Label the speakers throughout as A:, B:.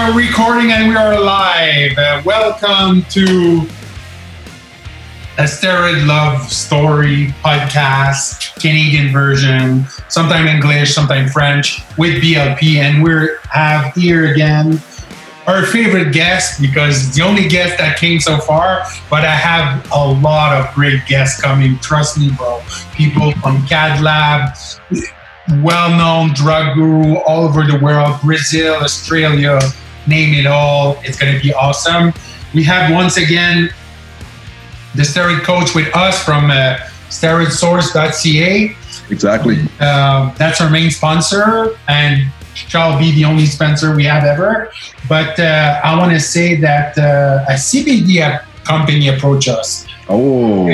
A: Are recording and we are live. Uh, welcome to a Steroid Love Story podcast, Canadian version, sometime English, sometime French, with BLP. And we have here again our favorite guest because the only guest that came so far. But I have a lot of great guests coming. Trust me, bro. People from CAD Lab, well-known drug guru all over the world, Brazil, Australia, name it all. It's going to be awesome. We have once again the steroid coach with us from uh, steroidsource.ca.
B: Exactly.
A: Uh, that's our main sponsor and shall be the only sponsor we have ever. But uh, I want to say that uh, a CBD company approached us.
B: Oh.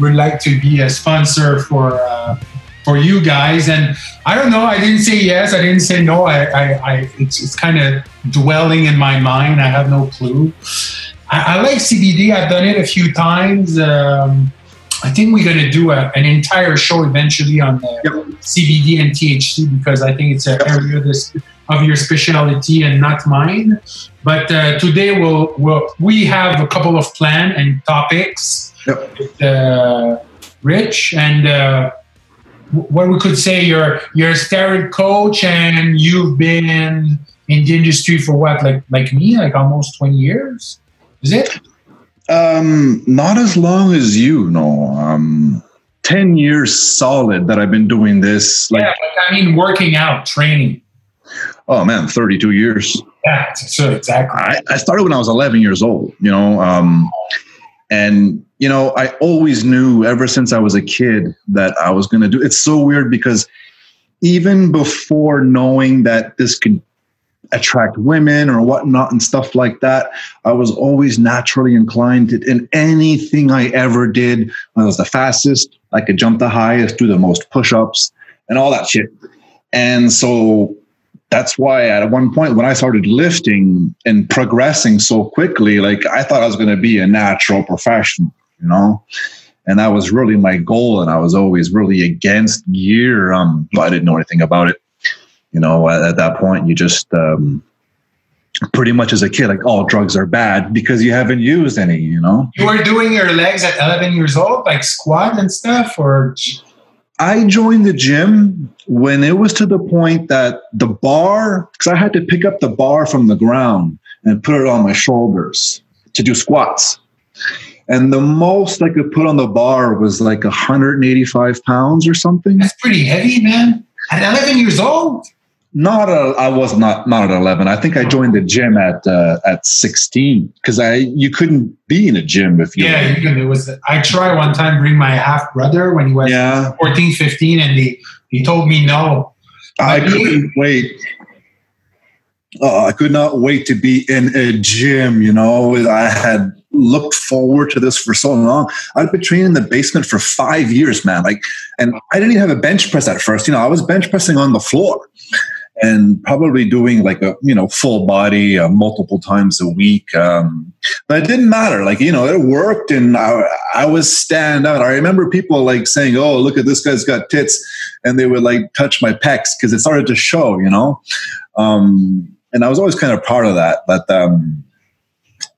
A: We'd like to be a sponsor for uh, for you guys. And I don't know. I didn't say yes. I didn't say no. I, I, I it's, it's kind of dwelling in my mind. I have no clue. I, I like CBD. I've done it a few times. Um, I think we're going to do a, an entire show eventually on the
B: Yep.
A: CBD and THC because I think it's an area of, this, of your specialty and not mine. But uh, today we'll, we'll we have a couple of plan and topics
B: Yep.
A: with uh, Rich and. Uh, what we could say you're you're a steroid coach and you've been in the industry for what like like me like almost 20 years is it
B: Um, not as long as you, no. Um, 10 years solid that I've been doing this. Like,
A: yeah like, i mean working out training
B: oh man, 32 years.
A: yeah so exactly
B: I, I started when I was 11 years old, you know. Um, and, you know, I always knew ever since I was a kid that I was going to do It's so weird because even before knowing that this could attract women or whatnot and stuff like that, I was always naturally inclined to, in anything I ever did. I was the fastest, I could jump the highest, do the most push ups, and all that shit. And so that's why at one point when I started lifting and progressing so quickly, like I thought I was going to be a natural professional, you know? And that was really my goal. And I was always really against gear. Um, but I didn't know anything about it. You know, at, at that point, you just um, pretty much as a kid, like all drugs are bad because you haven't used any, you know?
A: you were doing your legs at 11 years old like squat and stuff or
B: I joined the gym when it was to the point that the bar, because I had to pick up the bar from the ground and put it on my shoulders to do squats. And the most I could put on the bar was like 185 pounds or something.
A: that's pretty heavy man at 11 years old
B: Not a, I was not not at 11. I think I joined the gym at uh, at 16 because I you couldn't be in a gym if you
A: yeah you can it was i tried one time bring my half brother when he was
B: yeah
A: 14 15 and he he told me no
B: I couldn't wait. Oh, I could not wait to be in a gym. You know, I had looked forward to this for so long. I'd been training in the basement for five years, man. Like, and I didn't even have a bench press at first. You know, I was bench pressing on the floor and probably doing like a you know full body uh, multiple times a week. Um, but it didn't matter. Like you know, it worked, and I, I was stand out. I remember people like saying, "Oh, look at this guy's got tits," and they would like touch my pecs because it started to show. You know. Um, and I was always kind of proud of that. But um,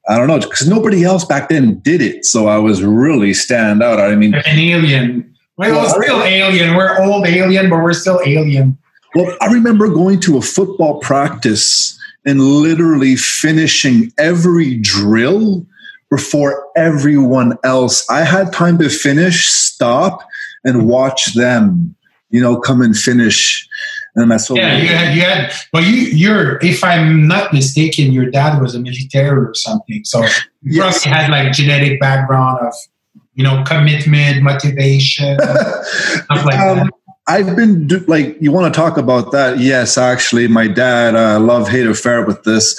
B: I don't know because nobody else back then did it, so I was really stand out. I mean,
A: an alien well,
B: Well,
A: we're still alien we're old alien but we're still alien
B: well, I remember going to a football practice and literally finishing every drill before everyone else. I had time to finish, stop, and watch them. You know, come and finish. And I saw.
A: yeah you had you had but you you're if i'm not mistaken your dad was a military or something so you
B: Yes.
A: probably had like genetic background of you know commitment motivation stuff like
B: Um,
A: that
B: I've been do, like, you want to talk about that? Yes, actually, my dad, uh, love hate affair with this.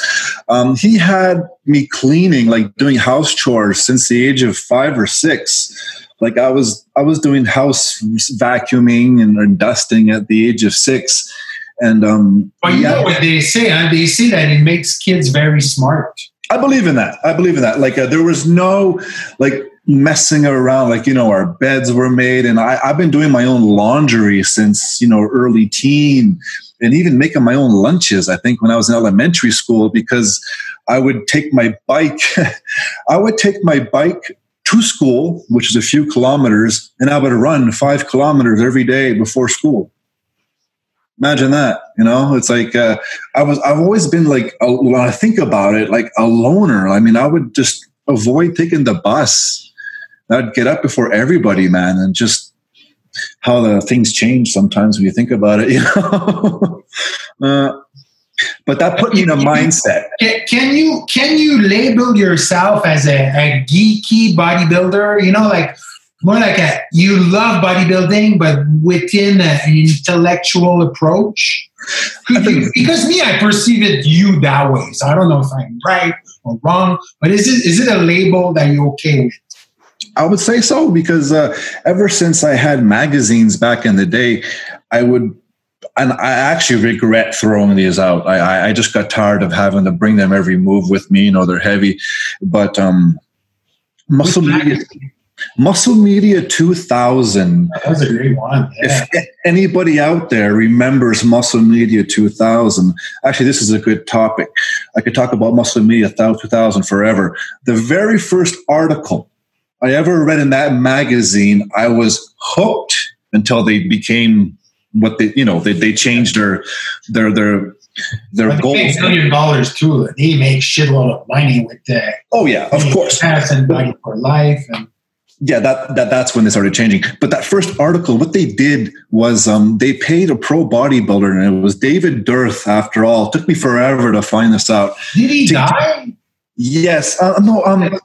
B: Um, he had me cleaning, like doing house chores since the age of five or six. Like I was, I was doing house vacuuming and, dusting at the age of six, and um,
A: but you
B: yeah.
A: know what they say huh? they say that it makes kids very smart
B: I believe in that. I believe in that. Like uh, there was no like messing around. Like you know, our beds were made, and I, I've been doing my own laundry since you know early teen. and even making my own lunches. I think when I was in elementary school, because I would take my bike, I would take my bike to school, which is a few kilometers, and I would run five kilometers every day before school. Imagine that, you know. It's like uh, I was. I've always been like a, when I think about it, like a loner. I mean, I would just avoid taking the bus. I'd get up before everybody, man, and just how the things change sometimes when you think about it. You know. uh, but that put me in a mindset.
A: Can you can you label yourself as a, a geeky bodybuilder? You know, like more like a you love bodybuilding, but within a, an intellectual approach. You, because me, I perceive it you that way. So I don't know if I'm right or wrong, but is it is it a label that you're okay with?
B: I would say so because uh, ever since I had magazines back in the day, I would and I actually regret throwing these out. I, I just got tired of having to bring them every move with me. You know, they're heavy, but um, muscle media, muscle media 2000.
A: That was a great one.
B: Yeah. If anybody out there remembers muscle media 2000, actually, this is a good topic. I could talk about muscle media 2000 forever. The very first article I ever read in that magazine, I was hooked until they became what they you know they, they changed their their their their goals.
A: Million dollars too. They make shitload of money with that.
B: Oh yeah, of course.
A: And money for life and
B: yeah, that, that that's when they started changing. But that first article, what they did was um, they paid a pro bodybuilder, and it was David Dearth. After all, it took me forever to find this out.
A: Did he to, die?
B: Yes. Uh, no. Um,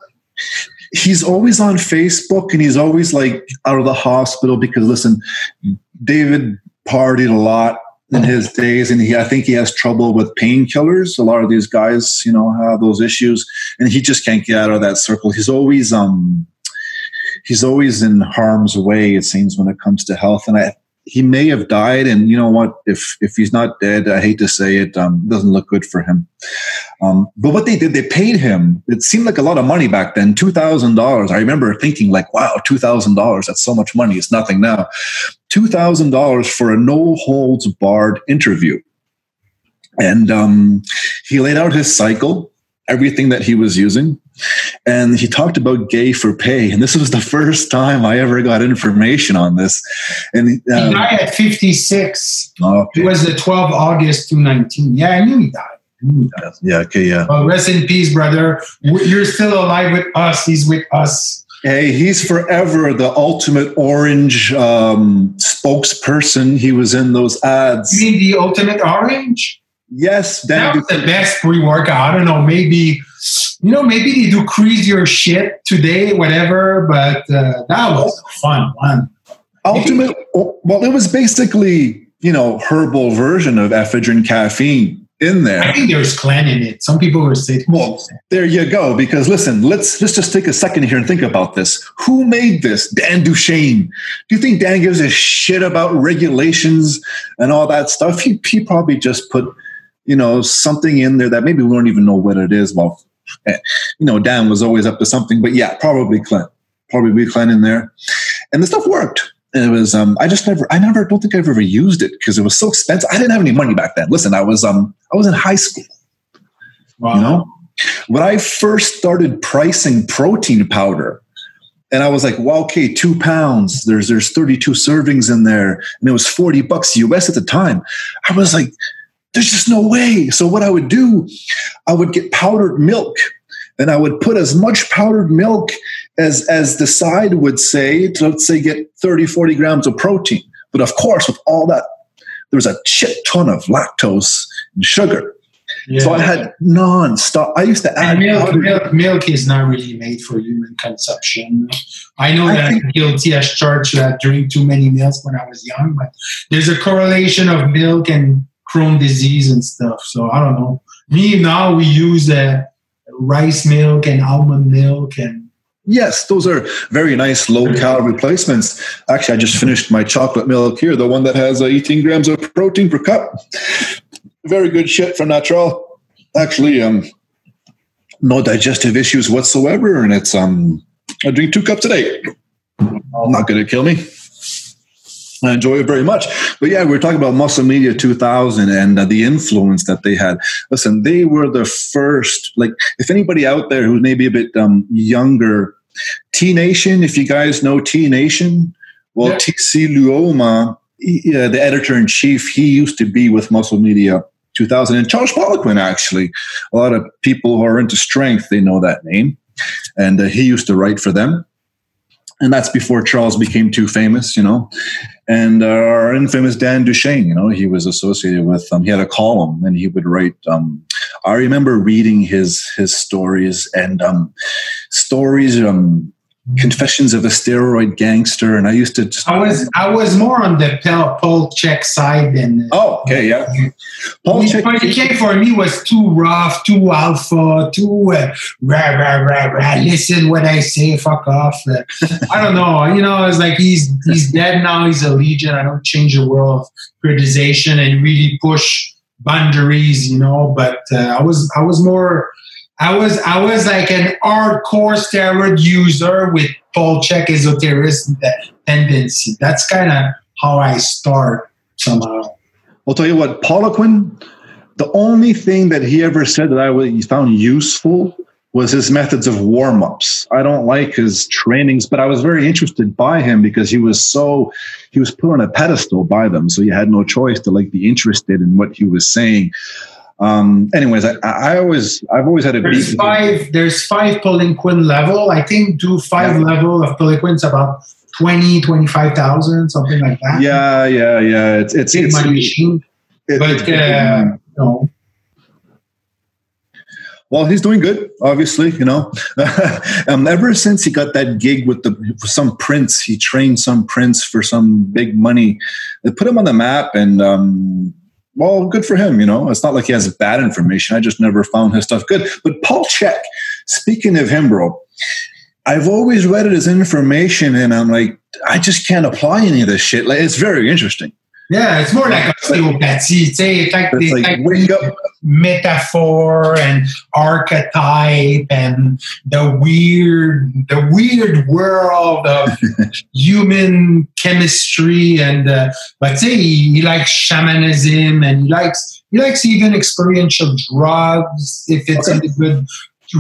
B: he's always on Facebook, and he's always like out of the hospital because listen, David partied a lot in his days and he i think he has trouble with painkillers. A lot of these guys you know have those issues and he just can't get out of that circle. He's always um he's always in harm's way it seems when it comes to health and i he may have died and you know what? If if he's not dead i hate to say it um, doesn't look good for him. Um, but what they did they paid him. It seemed like a lot of money back then $2000 i remember thinking like wow $2000 that's so much money. It's nothing now. $2000 for a no holds barred interview. And um, he laid out his cycle everything that he was using. And he talked about gay for pay. And this was the first time i ever got information on this. And
A: um, he died at 56 okay. it was the 12 august 2019 yeah i knew he died.
B: Yeah okay yeah.
A: Well, rest in peace brother. You're still alive with us. He's with us.
B: Hey, he's forever the ultimate orange um, spokesperson. He was in those ads.
A: You mean the ultimate orange?
B: Yes,
A: that was the best pre-workout. I don't know, maybe you know, maybe they do crazier shit today, whatever. But uh, that was a fun one.
B: Ultimate. Well, it was basically you know herbal version of ephedrine caffeine in there.
A: I think there's clen in it. Some people were saying.
B: Well, there you go. Because listen, let's let's just take a second here and think about this. Who made this? Dan Duchaine. Do you think Dan gives a shit about regulations and all that stuff? He he probably just put you know something in there that maybe we don't even know what it is. Well, eh, you know, Dan was always up to something, but yeah, probably clen, probably clen in there, and the stuff worked. And it was um, I just never I never don't think I've ever used it because it was so expensive. I didn't have any money back then. Listen, I was um I was in high school. Wow. You know, when I first started pricing protein powder, and I was like, well, okay, two pounds. There's there's 32 servings in there, and it was 40 bucks US at the time. I was like, there's just no way. So what I would do, I would get powdered milk and I would put as much powdered milk as, as the side would say to let's say get 30, 40 grams of protein. But of course, with all that, there was a shit ton of lactose and sugar. Yeah. So I had non-stop. I used to add
A: milk, milk, milk. is not really made for human consumption. I know I that I'm guilty as charged that drink too many milks when I was young, but there's a correlation of milk and Crohn disease and stuff. So I don't know. Me now we use uh, rice milk and almond milk and
B: Yes, those are very nice low calorie replacements. Actually, I just finished my chocolate milk here, the one that has uh, 18 grams of protein per cup. Very good shit from Natrel. Actually, um, no digestive issues whatsoever, and it's um, I drink two cups a day. Not going to kill me. I enjoy it very much. But yeah, we are talking about Muscle Media 2000 and uh, the influence that they had. Listen, they were the first, like, if anybody out there who's maybe a bit um, younger, T Nation, if you guys know T Nation, well, yeah. TC Luoma, he, uh, the editor in chief, he used to be with Muscle Media 2000 and Charles Poliquin, actually. A lot of people who are into strength, they know that name. And uh, he used to write for them and that's before Charles became too famous, you know. And our infamous Dan Duchaine, you know, he was associated with. Um, he had a column, and he would write. Um, I remember reading his his stories and um, stories um, Confessions of a Steroid Gangster, and I used to.
A: Just, I was I was more on the Paul Chek side than.
B: Oh, okay, yeah.
A: Paul Chek for me was too rough, too alpha, too uh, rah rah rah rah. Listen what I say, fuck off. Uh, I don't know. You know, it's like he's he's dead now. He's a legion. I don't change the world of criticization and really push boundaries. You know, but uh, I was I was more I was I was like an hardcore steroid user with Paul Chek esoterist tendency. That's kind of how I start somehow.
B: I'll tell you what, Poliquin, the only thing that he ever said that I found useful was his methods of warm ups. I don't like his trainings, but I was very interested by him because he was so he was put on a pedestal by them, so you had no choice to like be interested in what he was saying. Um, anyways, I, I, always, I've always had a
A: there's five. There's five Poliquin level. I think do five yeah. level of Poliquin's about 20, 25,000, something like that.
B: Yeah, yeah, yeah. It's it's
A: big money machine. It, but it, uh, no.
B: Well, he's doing good, obviously. You know, um, ever since he got that gig with the some prince, he trained some prince for some big money. They put him on the map, and um, well, good for him. You know, it's not like he has bad information. I just never found his stuff good. But Paul Chek, speaking of him, bro, I've always read it as information, and I'm like, I just can't apply any of this shit. Like, it's very interesting.
A: Yeah, it's more like osteopathy. It's, like, it's like, like metaphor and archetype and the weird, the weird world of human chemistry. And uh, but say he, he likes shamanism and he likes he likes even experiential drugs if it's okay. in a good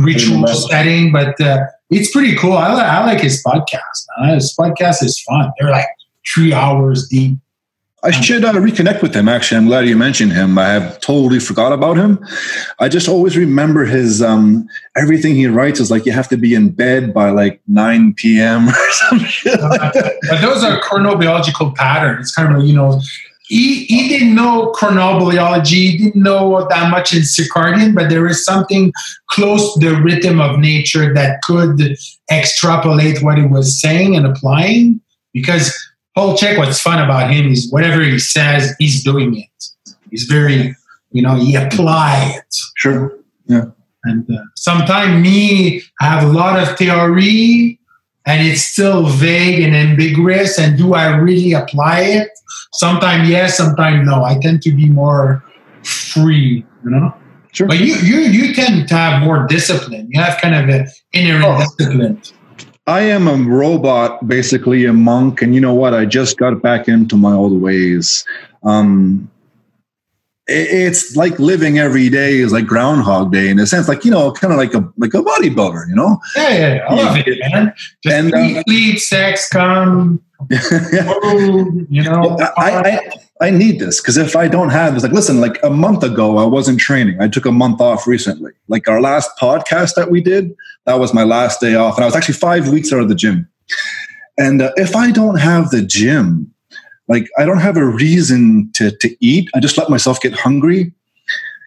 A: ritual setting. But uh, it's pretty cool. I, I like his podcast. Uh, his podcast is fun. They're like three hours deep
B: I should uh, reconnect with him. Actually, I'm glad you mentioned him. I have totally forgot about him. I just always remember his um, everything he writes is like you have to be in bed by like 9 p.m. or something. Like
A: but those are chronobiological patterns. It's Kind of you know, he he didn't know chronobiology. He didn't know that much in circadian, but there is something close to the rhythm of nature that could extrapolate what he was saying and applying because Paul Chek, what's fun about him is whatever he says, he's doing it. He's very, you know, he apply it.
B: Sure. Yeah.
A: And uh, sometimes me, I have a lot of theory and it's still vague and ambiguous. And do I really apply it? Sometimes yes, sometimes no. I tend to be more free, you know? Sure. But you, you, you tend to have more discipline. You have kind of an inner oh. discipline.
B: I am a robot, basically a monk, and you know what? I just got back into my old ways. Um, it's like living every day is like Groundhog Day in a sense, like you know, kind of like a like a bodybuilder, you know.
A: Yeah, yeah, yeah. I love it, man. Just and, sleep, uh, sex, come, you know.
B: I, I, I need this because if I don't have this, like, listen, like a month ago, I wasn't training. I took a month off recently. Like our last podcast that we did, that was my last day off, and I was actually five weeks out of the gym. And uh, if I don't have the gym, like I don't have a reason to to eat. I just let myself get hungry,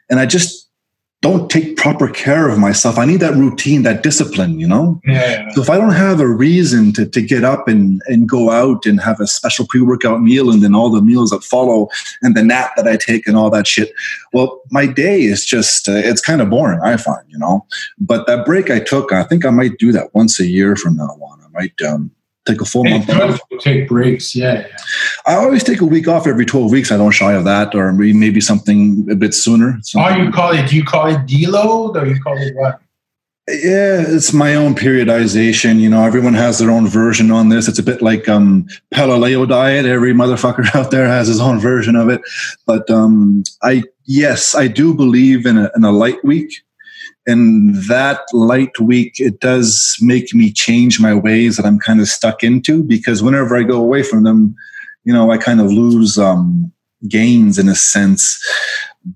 B: and I just don't take proper care of myself. I need that routine, that discipline, you know?
A: Yeah.
B: So if I don't have a reason to, to get up and, and go out and have a special pre-workout meal and then all the meals that follow and the nap that I take and all that shit, well, my day is just, uh, it's kind of boring, I find, you know? But that break I took, I think I might do that once a year from now on. I might, um, take a full month off.
A: Take breaks, yeah, yeah,
B: I always take a week off every twelve weeks. I don't shy of that, or maybe something a bit sooner.
A: Oh, you call it? Do you call it deload, or you call it what?
B: Yeah, it's my own periodization. You know, everyone has their own version on this. It's a bit like um Paleo diet. Every motherfucker out there has his own version of it. But um I yes, I do believe in a in a light week. And that light week, it does make me change my ways that I'm kind of stuck into because whenever I go away from them, you know, I kind of lose um gains in a sense.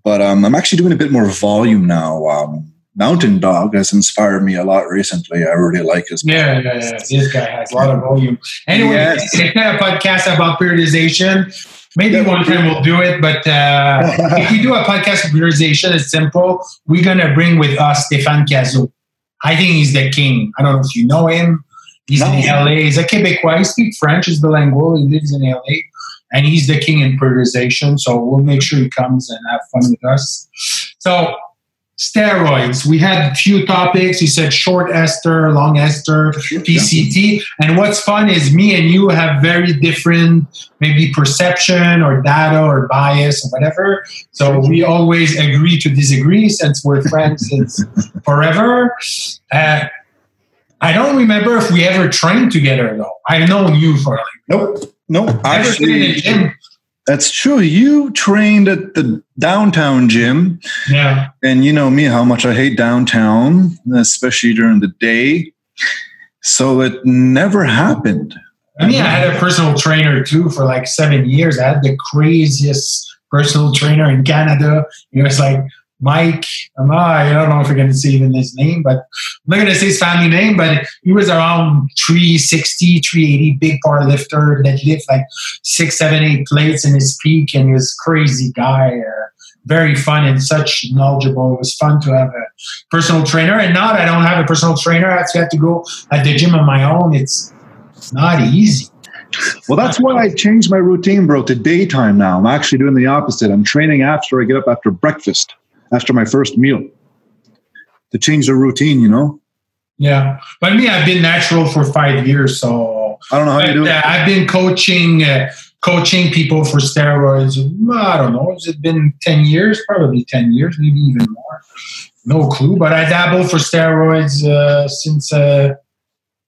B: But um I'm actually doing a bit more volume now. Um Mountain Dog has inspired me a lot recently. I really like his.
A: Yeah, yeah, yeah. This guy has a lot of volume. Anyway, yes. it's kind of podcast about periodization. Maybe one time we'll do it, but uh, if we do a podcast of periodization, it's simple. We're gonna bring with us Stéphane Cazot. I think he's the king. I don't know if you know him. He's no. in LA. He's a Quebecois. He speaks French. He's bilingual. He lives in LA, and he's the king in periodization. So we'll make sure he comes and have fun with us. So steroids. We had a few topics. You said short ester, long ester, PCT. And what's fun is me and you have very different, maybe perception or data or bias or whatever. So we always agree to disagree since we're friends since forever. Uh, I don't remember if we ever trained together though. I've known you for like
B: nope, nope. Actually, that's true. You trained at the downtown gym.
A: Yeah.
B: And you know me, how much I hate downtown, especially during the day. So it never happened.
A: I mean, I had a personal trainer too for like seven years. I had the craziest personal trainer in Canada. He was like Mike, um, I don't know if we're to say even his name, but I'm not going to say his family name, but he was around 360, 380, big power lifter that lifted like six, seven, eight plates in his peak, and he was crazy guy. Uh, very fun and such knowledgeable. It was fun to have a personal trainer. And now I don't have a personal trainer, I have to go at the gym on my own. It's not easy.
B: Well, that's why I changed my routine, bro, to daytime now. I'm actually doing the opposite. I'm training after I get up after breakfast after my first meal to change the routine, you know?
A: Yeah. But me, I've been natural for five years. So
B: I don't know how but, you do it.
A: Uh, I've been coaching, uh, coaching people for steroids. I don't know. Has it been 10 years? Probably 10 years, maybe even more. No clue. But I dabbled for steroids uh, since uh,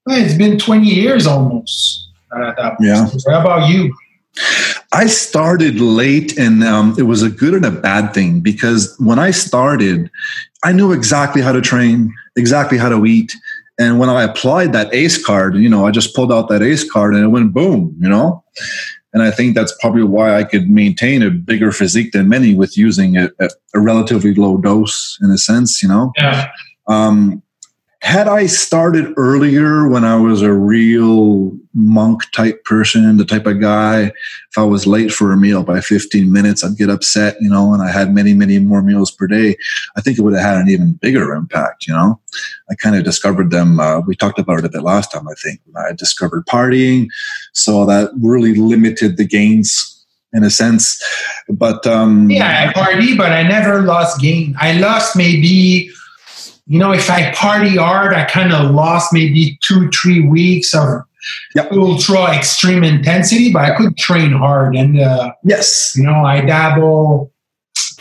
A: it's been 20 years almost.
B: Yeah.
A: How about you?
B: I started late, and um, it was a good and a bad thing because when I started, I knew exactly how to train, exactly how to eat. And when I applied that ACE card, you know, I just pulled out that ACE card and it went boom, you know? And I think that's probably why I could maintain a bigger physique than many with using a, a relatively low dose in a sense, you know?
A: Yeah.
B: Um, had I started earlier when I was a real monk type person, the type of guy, if I was late for a meal by 15 minutes, I'd get upset, you know, and I had many, many more meals per day. I think it would have had an even bigger impact, you know. I kind of discovered them. Uh, we talked about it a bit last time, I think. I discovered partying. So that really limited the gains in a sense. But um,
A: yeah, I party, but I never lost gain. I lost maybe you know, if I party hard, I kind of lost maybe two, three weeks of yep. ultra extreme intensity, but I could train hard. And uh,
B: yes,
A: you know, I dabble.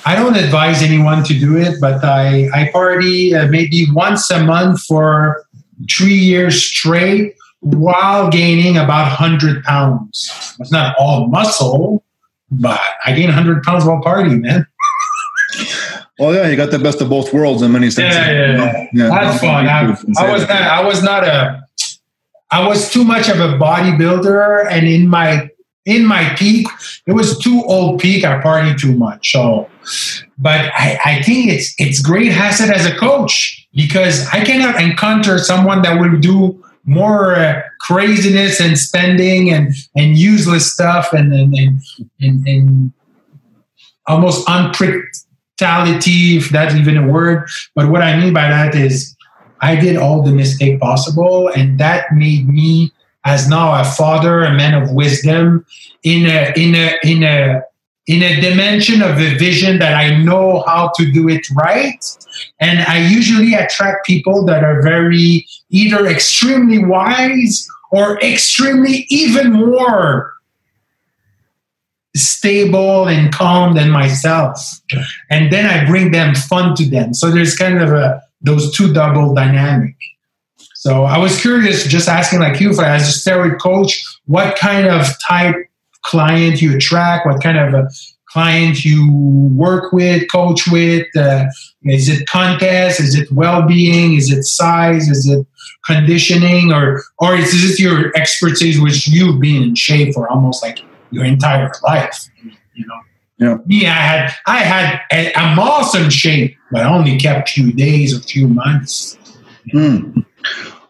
A: I don't advise anyone to do it, but I, I party uh, maybe once a month for three years straight while gaining about 100 pounds. It's not all muscle, but I gain 100 pounds while partying, man.
B: Well, yeah, you got the best of both worlds in many senses.
A: Yeah, yeah, yeah. yeah That's fun. I, I was not. I was not a. I was too much of a bodybuilder, and in my in my peak, it was too old peak. I party too much. So, but I, I think it's it's great asset as a coach because I cannot encounter someone that will do more uh, craziness and spending and and useless stuff and and and, and, and almost unpredictable mentality, if that's even a word. But what I mean by that is I did all the mistake possible, and that made me as now a father, a man of wisdom, in a in a in a in a dimension of a vision that I know how to do it right. And I usually attract people that are very either extremely wise or extremely even more stable and calm than myself. And then I bring them fun to them. So there's kind of a those two double dynamic. So I was curious, just asking like you, as a steroid coach, what kind of type client you attract, what kind of a client you work with, coach with? Uh, is it contest? Is it well-being? Is it size? Is it conditioning? Or or is this your expertise, which you've been in shape for almost like your entire life? You know.
B: Yeah.
A: Me, I had I had a, I'm awesome shape, but I only kept a few days a few months.
B: Mm.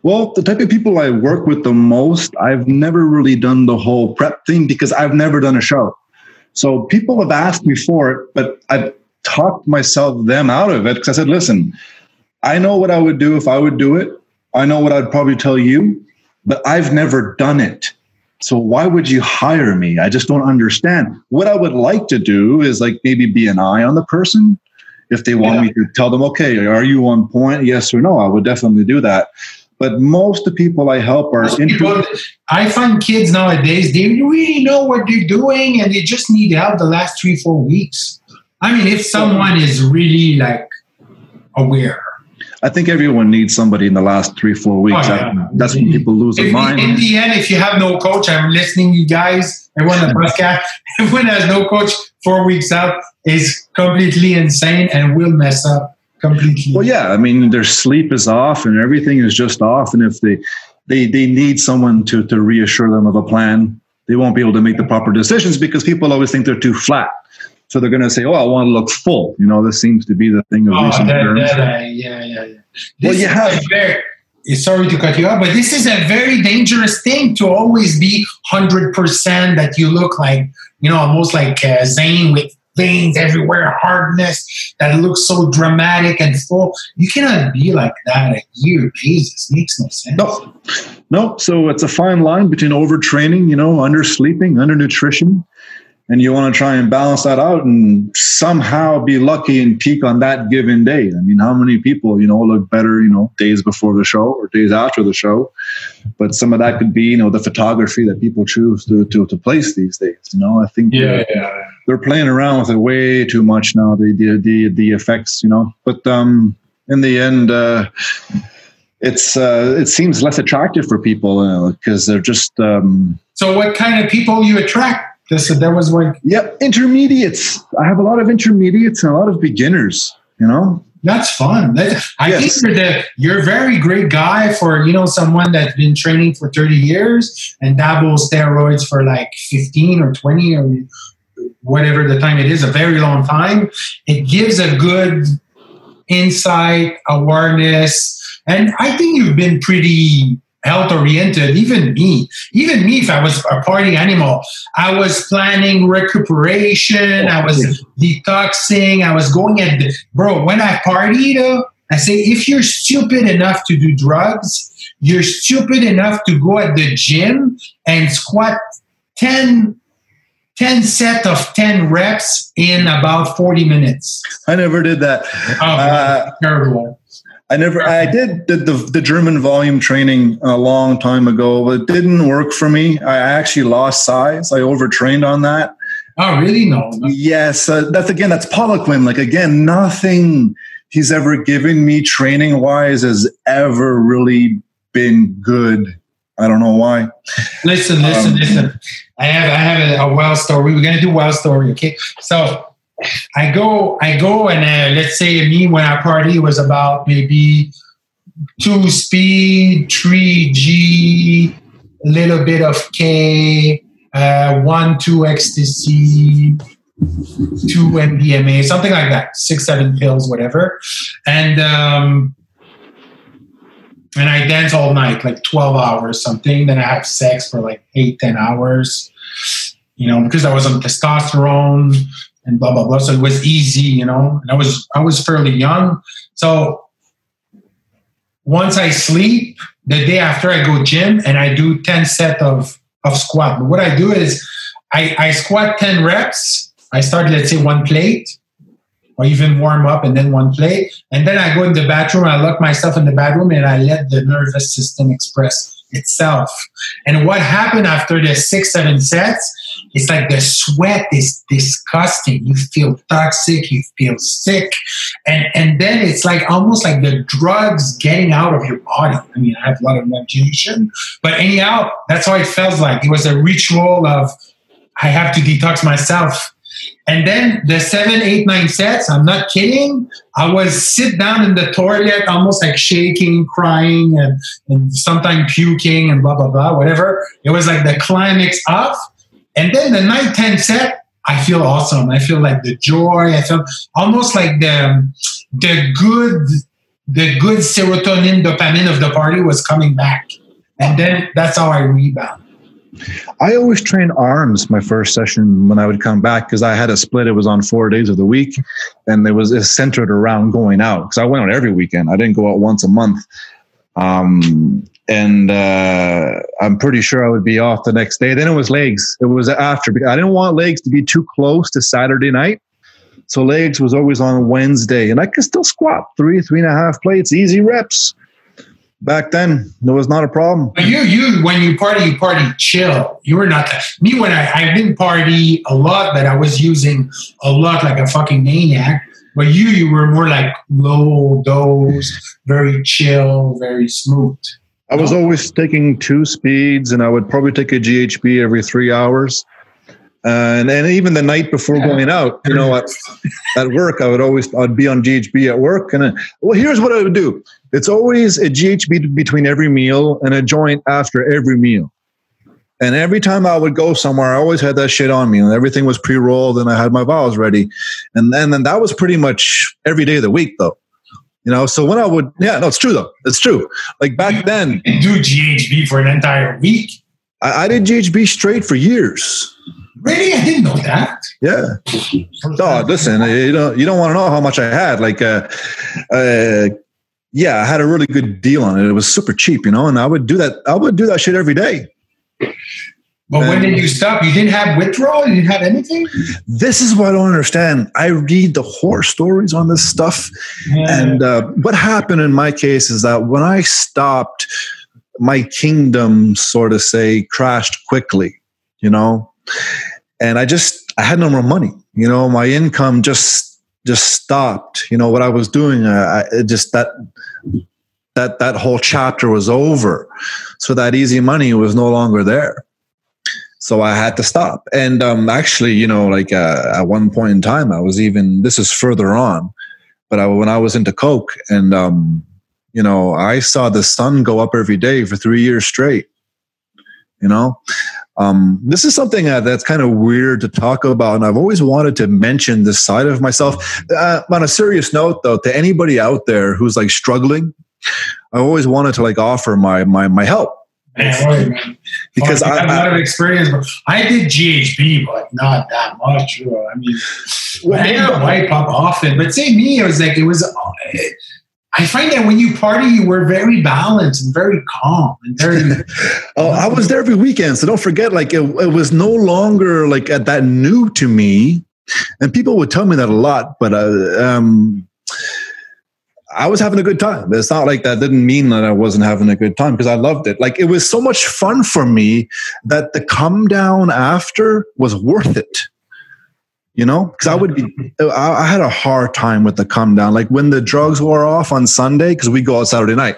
B: Well, the type of people I work with the most, I've never really done the whole prep thing because I've never done a show. So people have asked me for it, but I've talked myself them out of it because I said, listen, I know what I would do if I would do it. I know what I'd probably tell you, but I've never done it. So why would you hire me? I just don't understand. What I would like to do is like maybe be an eye on the person. If they want yeah. me to tell them, okay, are you on point? Yes or no? I would definitely do that. But most of the people I help are
A: people, I find kids nowadays, they really know what they're doing and they just need help the last three, four weeks. I mean, if someone is really like aware.
B: I think everyone needs somebody in the last three, four oh, weeks. Oh, yeah. That's when people lose their mind.
A: In the end, if you have no coach, I'm listening, you guys, everyone on the podcast, everyone has no coach four weeks out is completely insane and will mess up completely.
B: Well, yeah, I mean, their sleep is off and everything is just off. And if they they they need someone to to reassure them of a plan, they won't be able to make the proper decisions because people always think they're too flat. So they're going to say, "Oh, I want to look full." You know, this seems to be the thing of
A: oh,
B: recent
A: that, terms. That, uh, yeah, yeah, yeah.
B: This well, you have.
A: Very, sorry to cut you off, but this is a very dangerous thing to always be hundred percent that you look like, you know, almost like uh, Zane with veins everywhere, hardness that looks so dramatic and full. You cannot be like that a year. Jesus, makes no sense.
B: No, no. So it's a fine line between overtraining, you know, undersleeping, undernutrition, and you want to try and balance that out and somehow be lucky and peak on that given day. I mean, how many people, you know, look better, you know, days before the show or days after the show? But some of that could be, you know, the photography that people choose to to, to place these days. You know, I think
A: yeah, yeah.
B: they're playing around with it way too much now. The the the, the effects, you know. But um, in the end. Uh, it's uh, it seems less attractive for people because uh, they're just. Um,
A: so, what kind of people you attract? This uh, that was like
B: yeah, intermediates. I have a lot of intermediates and a lot of beginners. You know,
A: that's fun. That, I yes. think you're the you're a very great guy for you know someone that's been training for 30 years and dabbles steroids for like 15 or 20 or whatever the time it is, a very long time. It gives a good insight, awareness, and I think you've been pretty health oriented. Even me, even me, if I was a party animal, I was planning recuperation. I was detoxing. I was going at the, bro. When I partied, I say if you're stupid enough to do drugs, you're stupid enough to go at the gym and squat 10 10 set of 10 reps in about 40 minutes.
B: I never did that.
A: Oh, uh, terrible.
B: I never, I did the, the, the, German volume training a long time ago, but it didn't work for me. I actually lost size. I overtrained on that.
A: Oh, really? No.
B: Yes. Uh, that's again, that's Poliquin. Like, again, nothing he's ever given me training wise has ever really been good. I don't know why.
A: Listen, listen, um, listen. I have, I have a, a well story. We're going to do well story. Okay. So I go, I go, and uh, let's say me when I party was about maybe two speed, three G, a little bit of K, uh, one two ecstasy, two MDMA, something like that, six seven pills, whatever, and um, and I dance all night, like twelve hours, something. Then I have sex for like eight ten hours, you know, because I was on testosterone and blah blah blah. So it was easy, you know. And I was I was fairly young, so once I sleep, the day after I go gym and I do ten set of of squat. But what I do is I, I squat ten reps. I start let's say one plate, or even warm up and then one plate, and then I go in the bathroom. I lock myself in the bathroom and I let the nervous system express itself. And what happened after the six seven sets it's like the sweat is disgusting. You feel toxic, you feel sick. And and then it's like almost like the drugs getting out of your body. I mean, I have a lot of imagination, but anyhow, that's how it felt like. It was a ritual of I have to detox myself. And then the seven, eight, nine sets, I'm not kidding. I was sit down in the toilet, almost like shaking, crying, and, and sometimes puking and blah, blah, blah, whatever. It was like the climax of. And then the night 10 set, I feel awesome. I feel like the joy. I feel almost like the, the good, the good serotonin, dopamine of the party was coming back. And then that's how I rebound.
B: I always train arms my first session when I would come back because I had a split. It was on four days of the week, and it was centered around going out because I went out every weekend. I didn't go out once a month, um, and uh, I'm pretty sure I would be off the next day. Then it was legs. It was after I didn't want legs to be too close to Saturday night. So legs was always on Wednesday, and I could still squat three, three and a half plates, easy reps back then it was not a problem
A: but you you when you party you party chill you were not that me when i i didn't party a lot but i was using a lot like a fucking maniac but you you were more like low dose very chill very smooth
B: i was always taking two speeds and i would probably take a ghb every three hours uh, and, and even the night before yeah. going out, you know, at, at work, I would always I'd be on GHB at work, and uh, well, here's what I would do: it's always a GHB between every meal and a joint after every meal. And every time I would go somewhere, I always had that shit on me, and everything was pre-rolled, and I had my vials ready, and then then that was pretty much every day of the week, though. You know, so when I would, yeah, no, it's true though. It's true. Like back then,
A: do GHB for an entire week.
B: I, I did GHB straight for years.
A: Really, I didn't know that.
B: Yeah. No, listen, you don't you don't want to know how much I had. Like, uh, uh, yeah, I had a really good deal on it. It was super cheap, you know, and I would do that. I would do that shit every day.
A: But when did you stop? You didn't have withdrawal. You didn't have anything.
B: This is what I don't understand. I read the horror stories on this stuff, yeah. and uh, what happened in my case is that when I stopped, my kingdom sort of say crashed quickly. You know, and I just I had no more money. You know, my income just just stopped. You know what I was doing. I, I just that that that whole chapter was over. So that easy money was no longer there. So I had to stop. And um, actually, you know, like uh, at one point in time, I was even this is further on, but I, when I was into coke, and um, you know, I saw the sun go up every day for three years straight. You know, um, this is something uh, that's kind of weird to talk about, and I've always wanted to mention this side of myself. Uh, on a serious note, though, to anybody out there who's like struggling, I always wanted to like offer my my my help.
A: Man, because I, I, have a lot of experience, but I did GHB, but not that much. I mean, well, I didn't wipe up often, but say me, it was like it was. I find that when you party, you were very balanced and very calm and very.
B: oh, I was there every weekend, so don't forget. Like it, it was no longer like that new to me, and people would tell me that a lot. But uh, um, I was having a good time. It's not like that didn't mean that I wasn't having a good time because I loved it. Like it was so much fun for me that the come down after was worth it. You know? Because i would be i had a hard time with the come down. Like when the drugs wore off on sunday because we go out saturday night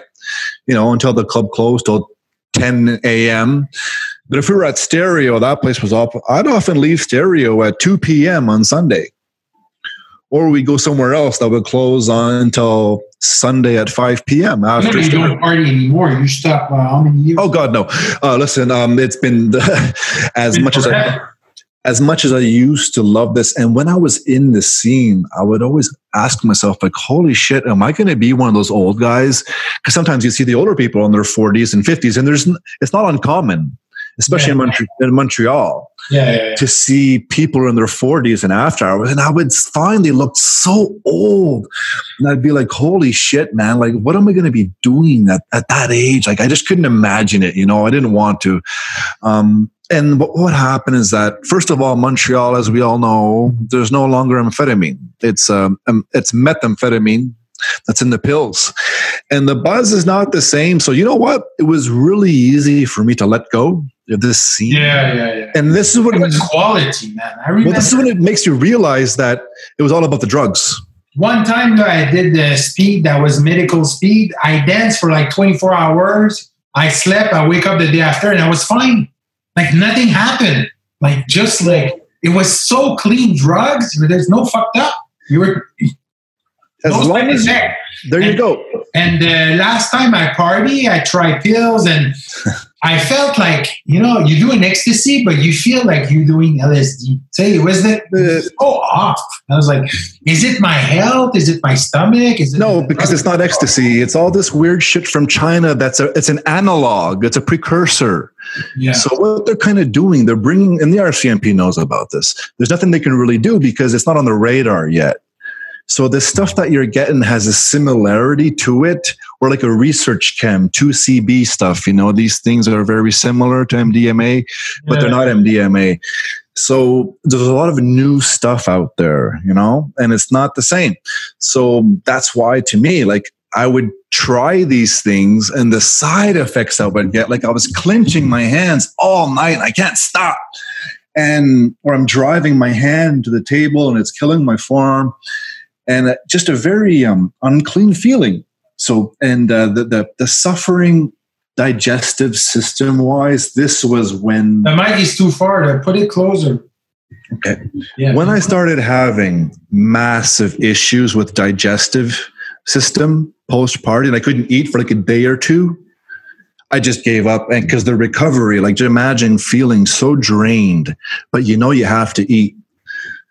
B: you know until the club closed till 10 a.m but if we were at stereo that place was up. I'd often leave stereo at 2 p.m on sunday or we go somewhere else that would close on until Sunday at 5 p.m.
A: After you don't party anymore. You stop. Uh, how many years?
B: Oh God, no! Uh, listen, um, it's been as much as I as much as I used to love this, and when I was in the scene, I would always ask myself, like, holy shit, am I going to be one of those old guys? Because sometimes you see the older people in their 40s and 50s, and there's it's not uncommon, especially yeah. in, Montreal, in Montreal,
A: yeah, yeah,
B: to see people in their 40s and after hours. And I would find they looked so old. And I'd be like, holy shit, man, like, what am I going to be doing at, at that age? Like, I just couldn't imagine it, you know, I didn't want to. Um, and what happened is that first of all, Montreal, as we all know, there's no longer amphetamine. It's um, it's methamphetamine that's in the pills, and the buzz is not the same. So you know what? It was really easy for me to let go of this scene.
A: Yeah, yeah, yeah.
B: And this is what
A: It was quality, man. I remember
B: well, this is when it makes you realize that it was all about the drugs.
A: one time that I did the speed that was medical speed. I danced for like 24 hours. I slept. I wake up the day after, and I was fine. Like nothing happened. Like just like it was so clean drugs. There's no fucked up. You were
B: As long as
A: effect.
B: there you go.
A: And uh, last time I party, I tried pills and I felt like, you know, you're doing ecstasy, but you feel like you're doing LSD. Say, was it
B: Uh,
A: so off? I was like, is it my health? Is it my stomach? Is it
B: No, because it's not ecstasy. It's all this weird shit from China. That's a. It's an analog. It's a precursor.
A: Yeah.
B: So what they're kind of doing, they're bringing, and the RCMP knows about this. There's nothing they can really do because it's not on the radar yet. So the stuff that you're getting has a similarity to it, or like a research chem, 2CB stuff. You know, these things are very similar to MDMA, but they're not MDMA. So there's a lot of new stuff out there, you know, and it's not the same. So that's why to me, like I would try these things and the side effects I would get, like I was clenching my hands all night. I can't stop. And or I'm driving my hand to the table and it's killing my forearm. And uh, just a very um, unclean feeling. So, and uh, the, the the suffering digestive system wise, this was when
A: The mic is too far. To put it closer.
B: Okay.
A: Yeah.
B: when I started having massive issues with digestive system post party, and I couldn't eat for like a day or two, I just gave up. And because the recovery, like just imagine feeling so drained, but you know you have to eat,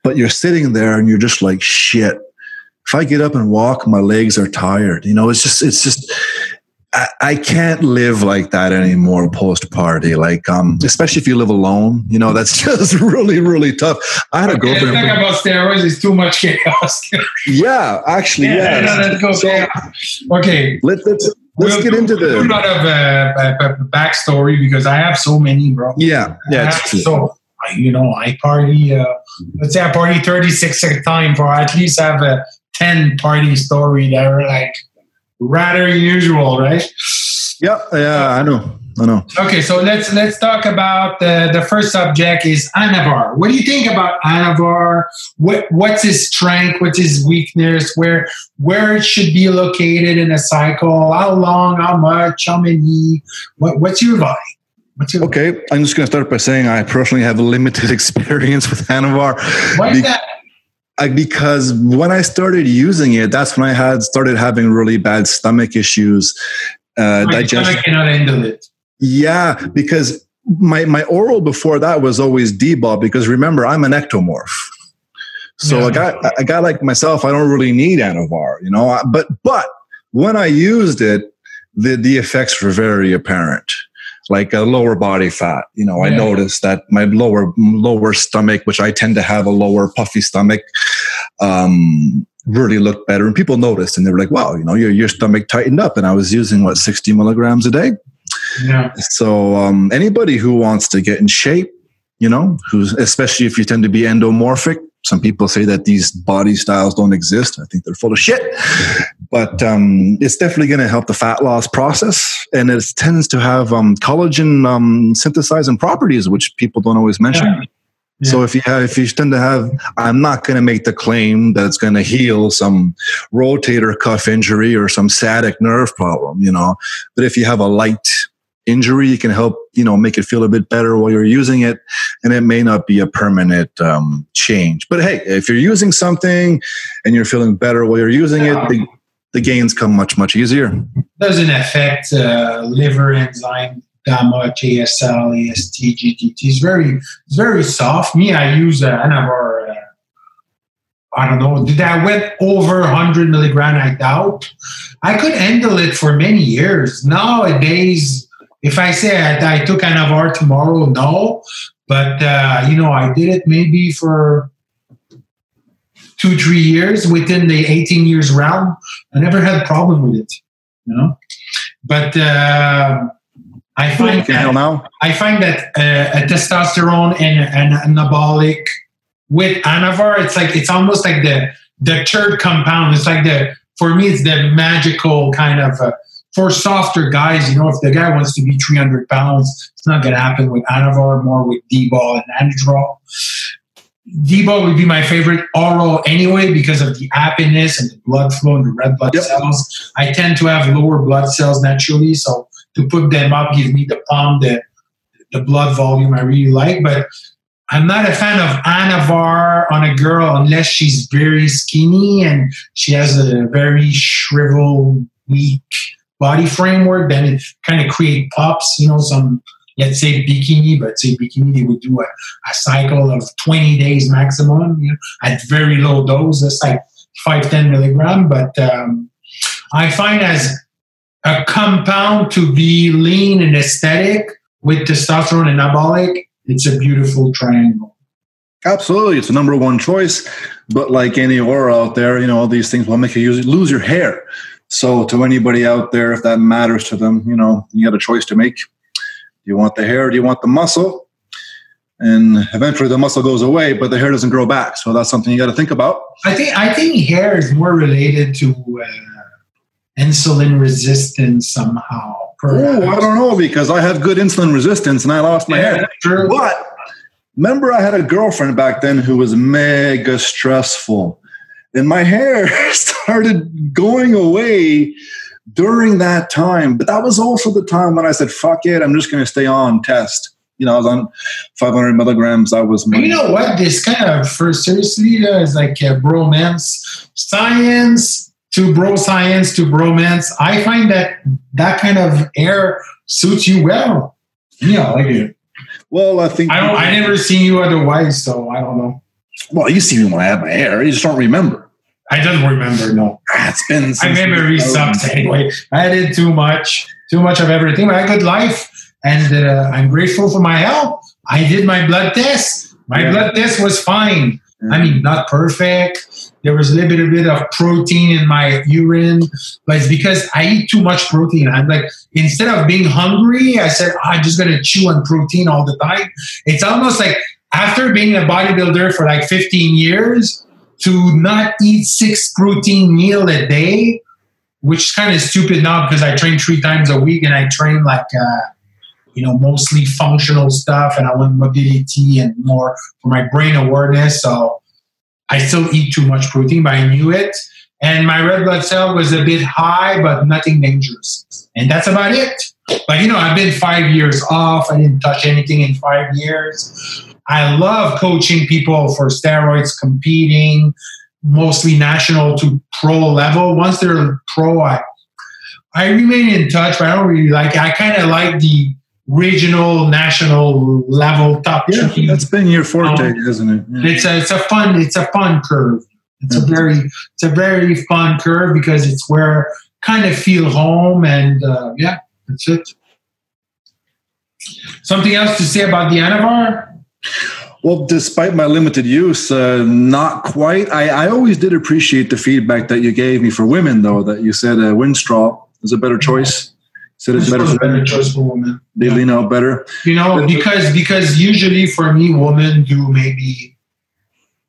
B: but you're sitting there and you're just like shit. If I get up and walk, my legs are tired. You know, it's just, it's just. I, I can't live like that anymore post party. Like, um, especially if you live alone, you know, that's just really, really tough. I had a
A: Okay, let's
B: girlfriend.
A: talk about steroids. It's too much chaos.
B: Yeah, actually, yeah.
A: no, let's go.
B: So
A: chaos. Okay.
B: let, let's let's
A: We'll
B: get
A: do-
B: into
A: we'll do a
B: the
A: lot of uh, ba- ba- backstory because I have so many, bro.
B: yeah yeah. It's true.
A: so you know, I party. Uh, let's say I party thirty six at a time for at least have a ten party story that are like rather unusual, right?
B: Yeah, yeah. I know. I know.
A: Okay, so let's let's talk about the the first subject is Anavar. What do you think about Anavar? What what's his strength? What's his weakness? Where where it should be located in a cycle? How long? How much? How many? What what's your vibe? What's your
B: Okay, I'm just going to start by saying I personally have limited experience with Anavar.
A: Why is that?
B: I, because when I started using it, that's when I had started having really bad stomach issues, uh,
A: My
B: digestion.
A: stomach cannot handle it.
B: Yeah, because my my oral before that was always D-ball. Because remember, I'm an ectomorph. So
A: Yeah.
B: a guy a guy like myself, I don't really need Anavar, you know. But but when I used it, the the effects were very apparent. Like a lower body fat, you know. I noticed that my lower lower stomach, which I tend to have a lower puffy stomach, um, really looked better, and people noticed, and they were like, "Wow, you know, your your stomach tightened up." And I was using what sixty milligrams a day.
A: Yeah.
B: So um, anybody who wants to get in shape, you know, who's especially if you tend to be endomorphic. Some people say that these body styles don't exist. I think they're full of shit. But um, it's definitely going to help the fat loss process, and it tends to have um, collagen um, synthesizing properties, which people don't always mention.
A: Yeah.
B: So if you have, if you tend to have, I'm not going to make the claim that it's going to heal some rotator cuff injury or some sciatic nerve problem, you know. But if you have a light injury, it can help, you know, make it feel a bit better while you're using it, and it may not be a permanent um, change. But hey, if you're using something and you're feeling better while you're using it, the, gains come much much easier.
A: Doesn't affect uh, liver enzyme, gamma, JSL, AST, GTT. It's very, very soft. Me, I use uh, Anavar. Uh, I don't know. Did I went over 100 milligram? I doubt. I could handle it for many years. Nowadays, if I say I, I took Anavar tomorrow, no. But uh, you know, I did it maybe for two, three years within the 18 years realm. I never had a problem with it. You know, but uh, I find
B: You can handle
A: that,
B: now.
A: I find that uh, a testosterone and an anabolic with Anavar, it's like it's almost like the the third compound. It's like the for me, it's the magical kind of. Uh, for softer guys, you know, if the guy wants to be 300 pounds, it's not going to happen with Anavar, more with D-ball and Anadrol. D-ball would be my favorite oral anyway because of the happiness and the blood flow and the red blood yep. cells. I tend to have lower blood cells naturally, so to put them up gives me the pump, the the blood volume I really like. But I'm not a fan of Anavar on a girl unless she's very skinny and she has a very shriveled, weak body framework. Then it kind of create pops, you know, some let's say bikini, but say bikini, they would do a, a cycle of 20 days maximum you know, at very low dose. That's like 5, 10 milligram. But um, I find as a compound to be lean and aesthetic with testosterone and anabolic, it's a beautiful triangle.
B: Absolutely. It's a number one choice. But like any oral out there, you know, all these things will make you lose your hair. So to anybody out there, if that matters to them, you know, you got a choice to make. Do you want the hair? do you want the muscle? And eventually, the muscle goes away, but the hair doesn't grow back. So that's something you got to think about.
A: I think I think hair is more related to uh, insulin resistance somehow.
B: Oh, I don't know because I had good insulin resistance and I lost my yeah, hair. True. But remember, I had a girlfriend back then who was mega stressful, and my hair started going away during that time. But that was also the time when I said, fuck it, I'm just going to stay on test. You know, I was on 500 milligrams. I was.
A: You know what? This kind of, for seriously, uh, is like a bromance. Science to bro science to bromance. I find that that kind of air suits you well. Yeah, I do.
B: Well, I think
A: I don't. I never seen you otherwise, so I don't know.
B: Well, you see me when I had my hair. You just don't remember.
A: I don't remember. No,
B: it's been.
A: My memory sucks anyway. I did too much, too much of everything. But I had a good life, and uh, I'm grateful for my health. I did my blood test. My yeah. blood test was fine. Mm-hmm. I mean, not perfect. There was a little bit of protein in my urine, but it's because I eat too much protein. I'm like, instead of being hungry, I said, oh, I'm just going to chew on protein all the time. It's almost like after being a bodybuilder for like 15 years, to not eat six protein meal a day, which is kind of stupid now because I train three times a week and I train like, uh, you know, mostly functional stuff and I want mobility and more for my brain awareness. So I still eat too much protein, but I knew it. And my red blood cell was a bit high, but nothing dangerous. And that's about it. But you know, I've been five years off. I didn't touch anything in five years. I love coaching people for steroids, competing, mostly national to pro level. Once they're pro, I, I remain in touch, but I don't really like it. I kind of like the regional, national level top.
B: Yeah, team. that's been your forte, um, isn't it?
A: Yeah. It's a it's a fun it's a fun curve. It's yeah. a very it's a very fun curve because it's where kind of feel home and uh, yeah, that's it. Something else to say about the Anavar?
B: Well, despite my limited use, uh, not quite. I, I always did appreciate the feedback that you gave me for women, though, that you said uh, Winstrol is a better choice.
A: Said it's better, better choice for women.
B: They yeah. lean out better.
A: You know, because because usually for me, women do maybe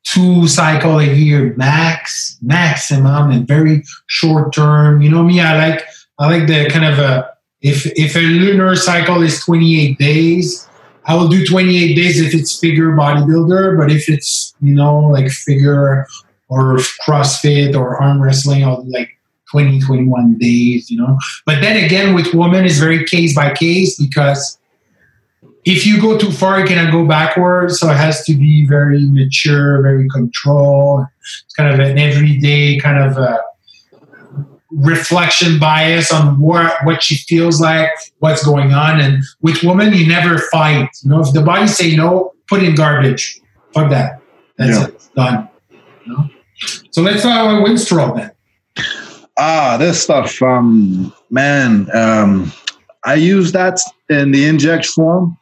A: two cycle a year max, maximum, and very short term. You know me, I like I like the kind of a if if a lunar cycle is 28 days I will do 28 days if it's figure bodybuilder, but if it's, you know, like figure or CrossFit or arm wrestling, I'll do like 20, 21 days, you know. But then again, with women, it's very case by case because if you go too far, you cannot go backwards. So it has to be very mature, very controlled. It's kind of an everyday kind of uh, reflection bias on what what she feels like, what's going on. And with women, you never fight. You know, if the body say no, put in garbage. Fuck that. That's yeah. it. Done. You know? So let's talk about Winstrol then.
B: Ah, this stuff, um, man. Um, I use that in the inject form.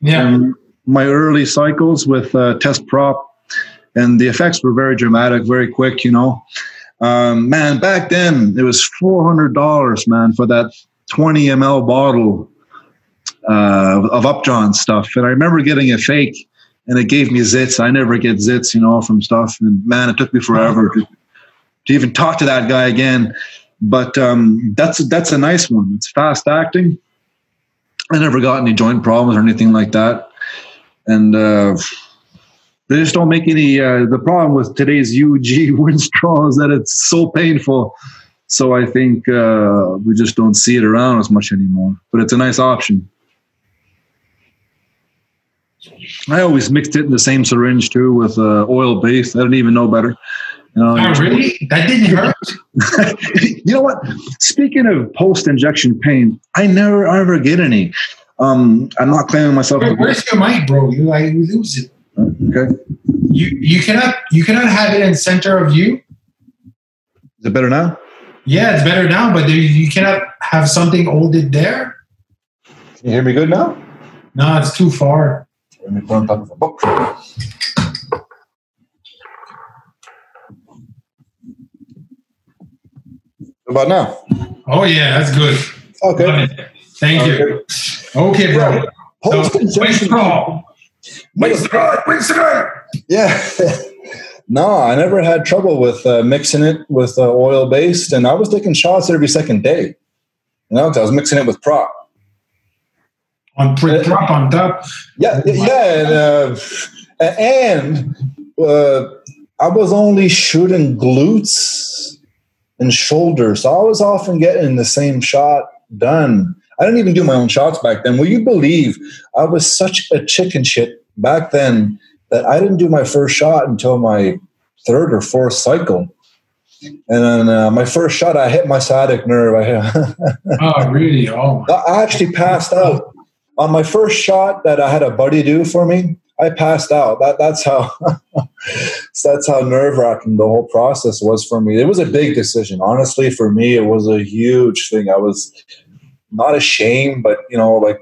A: Yeah.
B: my early cycles with uh, test prop, and the effects were very dramatic, very quick. You know, um, man, back then it was four hundred dollars, man, for that twenty ml bottle uh, of Upjohn stuff. And I remember getting a fake, and it gave me zits. I never get zits, you know, from stuff. And man, it took me forever to to even talk to that guy again. But um, that's that's a nice one. It's fast acting. I never got any joint problems or anything like that, and uh, they just don't make any. Uh, the problem with today's UG Winstrol is that it's so painful. So I think uh, we just don't see it around as much anymore. But it's a nice option. I always mixed it in the same syringe too with uh, oil base. I didn't even know better.
A: You know, oh, really? That didn't hurt.
B: you know what? Speaking of post-injection pain, I never ever get any. Um, I'm not claiming myself.
A: Where, where's your mic, bro? You I lose it.
B: Okay.
A: You you cannot you cannot have it in center of you.
B: Is it better now?
A: Yeah, it's better now, but there, you cannot have something hold it there.
B: Can you hear me good now?
A: No, it's too far.
B: Let me put on top of a book. How about now?
A: Oh yeah, that's good.
B: Okay.
A: Thank okay. you. Okay, bro. So, Winstrol. Winstrol. Winstrol.
B: Yeah. no, I never had trouble with uh, mixing it with uh, oil based, and I was taking shots every second day. You know, I was mixing it with prop
A: on prop on top.
B: Yeah, yeah, and, uh, and uh, I was only shooting glutes and shoulders, so I was often getting the same shot done. I didn't even do my own shots back then. Will you believe I was such a chicken shit back then that I didn't do my first shot until my third or fourth cycle. And then uh, my first shot, I hit my sciatic nerve. I
A: oh, really? Oh,
B: I actually passed out on my first shot that I had a buddy do for me, I passed out. That that's how that's how nerve wracking the whole process was for me. It was a big decision, honestly. For me, it was a huge thing. I was not ashamed, but you know, like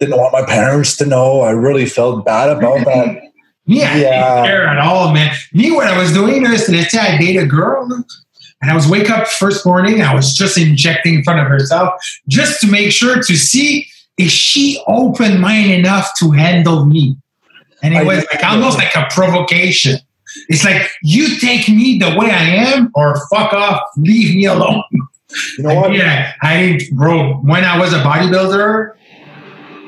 B: didn't want my parents to know. I really felt bad about that.
A: yeah, yeah. I didn't care at all, man. Me, what I was doing is, let's say I date a girl, and I was wake up first morning. I was just injecting in front of herself, just to make sure to see is she open minded enough to handle me? And it was like almost like a provocation. It's like you take me the way I am, or fuck off, leave me alone. You know what? Yeah, I didn't, bro. When I was a bodybuilder,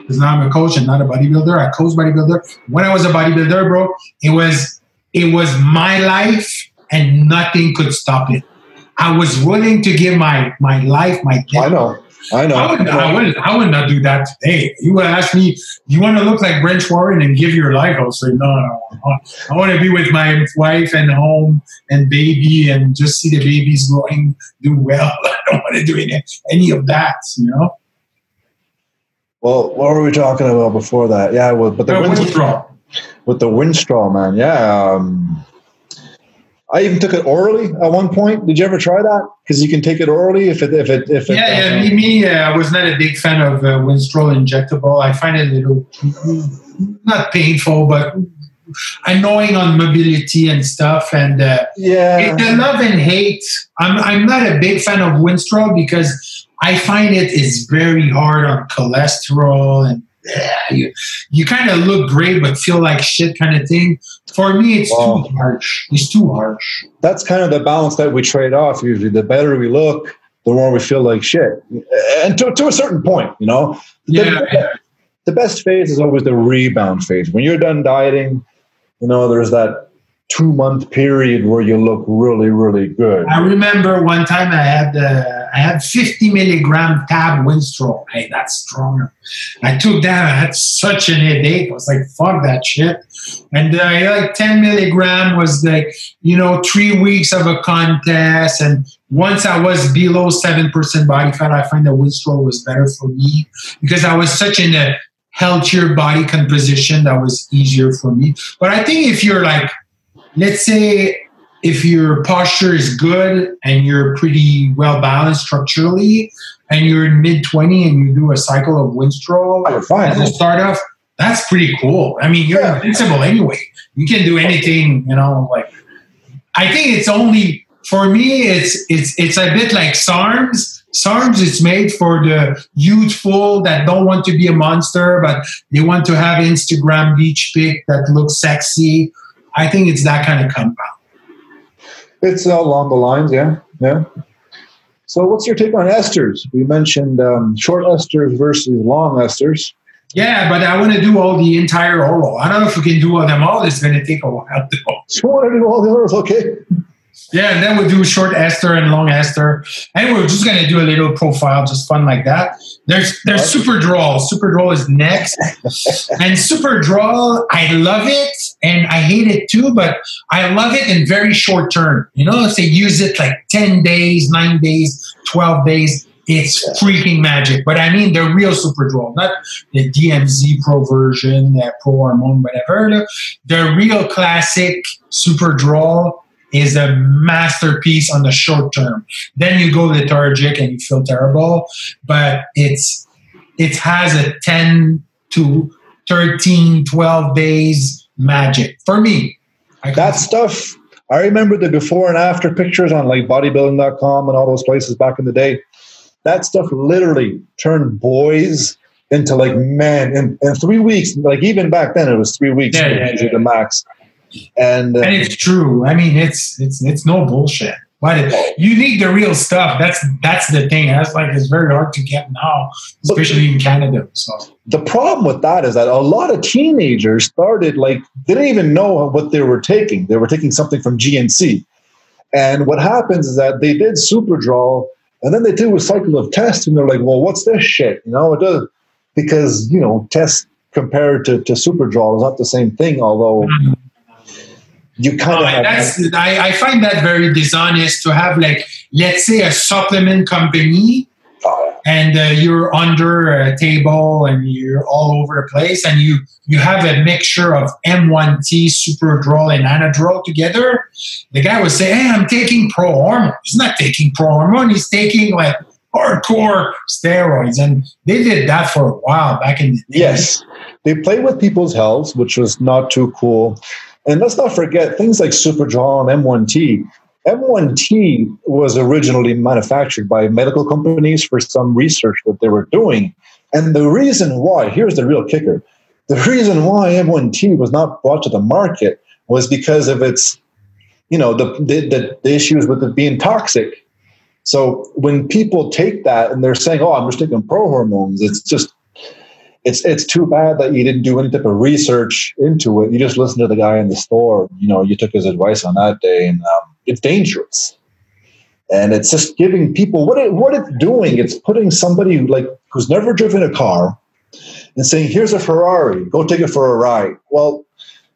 A: because now I'm a coach and not a bodybuilder. I coach bodybuilder. When I was a bodybuilder, bro, it was it was my life, and nothing could stop it. I was willing to give my my life, my
B: death, I know. I know.
A: I would, I would, I would not do that today. You would ask me, you want to look like Branch Warren and give your life? I'll say, no, no, no. I want to be with my wife and home and baby and just see the babies growing, do well. I don't want to do any, any of that, you know?
B: Well, what were we talking about before that? Yeah, well, but the uh, Winstrol. With the Winstrol, man. Yeah. Um, I even took it orally at one point. Did you ever try that? Because you can take it orally if it if it if it.
A: Yeah, yeah. Me, me uh, I was not a big fan of uh, Winstrol injectable. I find it a little not painful, but annoying on mobility and stuff. And uh,
B: yeah,
A: it's a love and hate. I'm I'm not a big fan of Winstrol because I find it is very hard on cholesterol and yeah, you, you kind of look great but feel like shit kind of thing. For me, it's too harsh. It's too harsh.
B: That's kind of the balance that we trade off usually. The better we look, the more we feel like shit. And to, to a certain point, you know?
A: Yeah.
B: The, the best phase is always the rebound phase. When you're done dieting, you know, there's that two month period where you look really, really good.
A: I remember one time I had uh, I had 50 milligram tab Winstrol. Hey, that's stronger. I took that. I had such an headache. I was like, fuck that shit. And uh, like 10 milligram was like, you know, three weeks of a contest. And once I was below 7% body fat, I find that Winstrol was better for me because I was such in a healthier body composition that was easier for me. But I think if you're like let's say if your posture is good and you're pretty well balanced structurally and you're in mid 20 and you do a cycle of Winstrol
B: oh, fine.
A: as a start off, that's pretty cool. I mean, you're yeah. invincible anyway. You can do anything, you know, like I think it's only for me it's it's it's a bit like SARMs. SARMs is made for the youthful that don't want to be a monster, but they want to have Instagram beach pic that looks sexy I think it's that kind of compound.
B: It's along the lines, yeah, yeah. So, what's your take on esters? We mentioned um, short esters versus long esters.
A: Yeah, but I want to do all the entire oral. I don't know if we can do all them all. It's going to take a while. Though.
B: You want to do all the others? Okay.
A: Yeah, and then we'll do short ester and long ester. And we're just going to do a little profile, just fun like that. There's there's Superdrol. Super Draw is next. and Superdrol, I love it and I hate it too, but I love it in very short term. You know, if they use it like 10 days, 9 days, 12 days, it's freaking magic. But I mean the real Superdrol, not the DMZ Pro version, the Pro Hormone, whatever. The real classic Superdrol is a masterpiece on the short term. Then you go lethargic and you feel terrible, but it's it has a 10 to 13, 12 days magic for me.
B: that stuff, I remember the before and after pictures on like bodybuilding.com and all those places back in the day. That stuff literally turned boys into like men in, in three weeks. Like even back then, it was three weeks
A: yeah, yeah, yeah.
B: the max. And,
A: uh, and it's true. I mean, it's it's it's no bullshit. But you need the real stuff. That's that's the thing. That's like it's very hard to get now, especially in Canada. So
B: the problem with that is that a lot of teenagers started like they didn't even know what they were taking. They were taking something from GNC, and what happens is that they did Superdrol, and then they do a cycle of tests, and they're like, "Well, what's this shit?" You know, it does because you know tests compared to to Superdrol is not the same thing. Although. Mm-hmm you kind of
A: that's I, I, find that very dishonest to have like let's say a supplement company oh, and uh, you're under a table and you're all over the place and you you have a mixture of m1t superdrol and anadrol together. The guy would say hey i'm taking pro hormone he's not taking pro hormone he's taking like hardcore steroids. And they did that for a while back in the
B: day. yes. They played with people's health which was not too cool and let's not forget things like Superdrol and M1T. M1T was originally manufactured by medical companies for some research that they were doing. And the reason why, here's the real kicker the reason why M1T was not brought to the market was because of its, you know, the, the, the issues with it being toxic. So when people take that and they're saying, oh, I'm just taking pro hormones, it's just it's it's too bad that you didn't do any type of research into it. You just listened to the guy in the store. You know, you took his advice on that day, and um, it's dangerous. And it's just giving people what it what it's doing. It's putting somebody like who's never driven a car and saying, "Here's a Ferrari. Go take it for a ride." Well,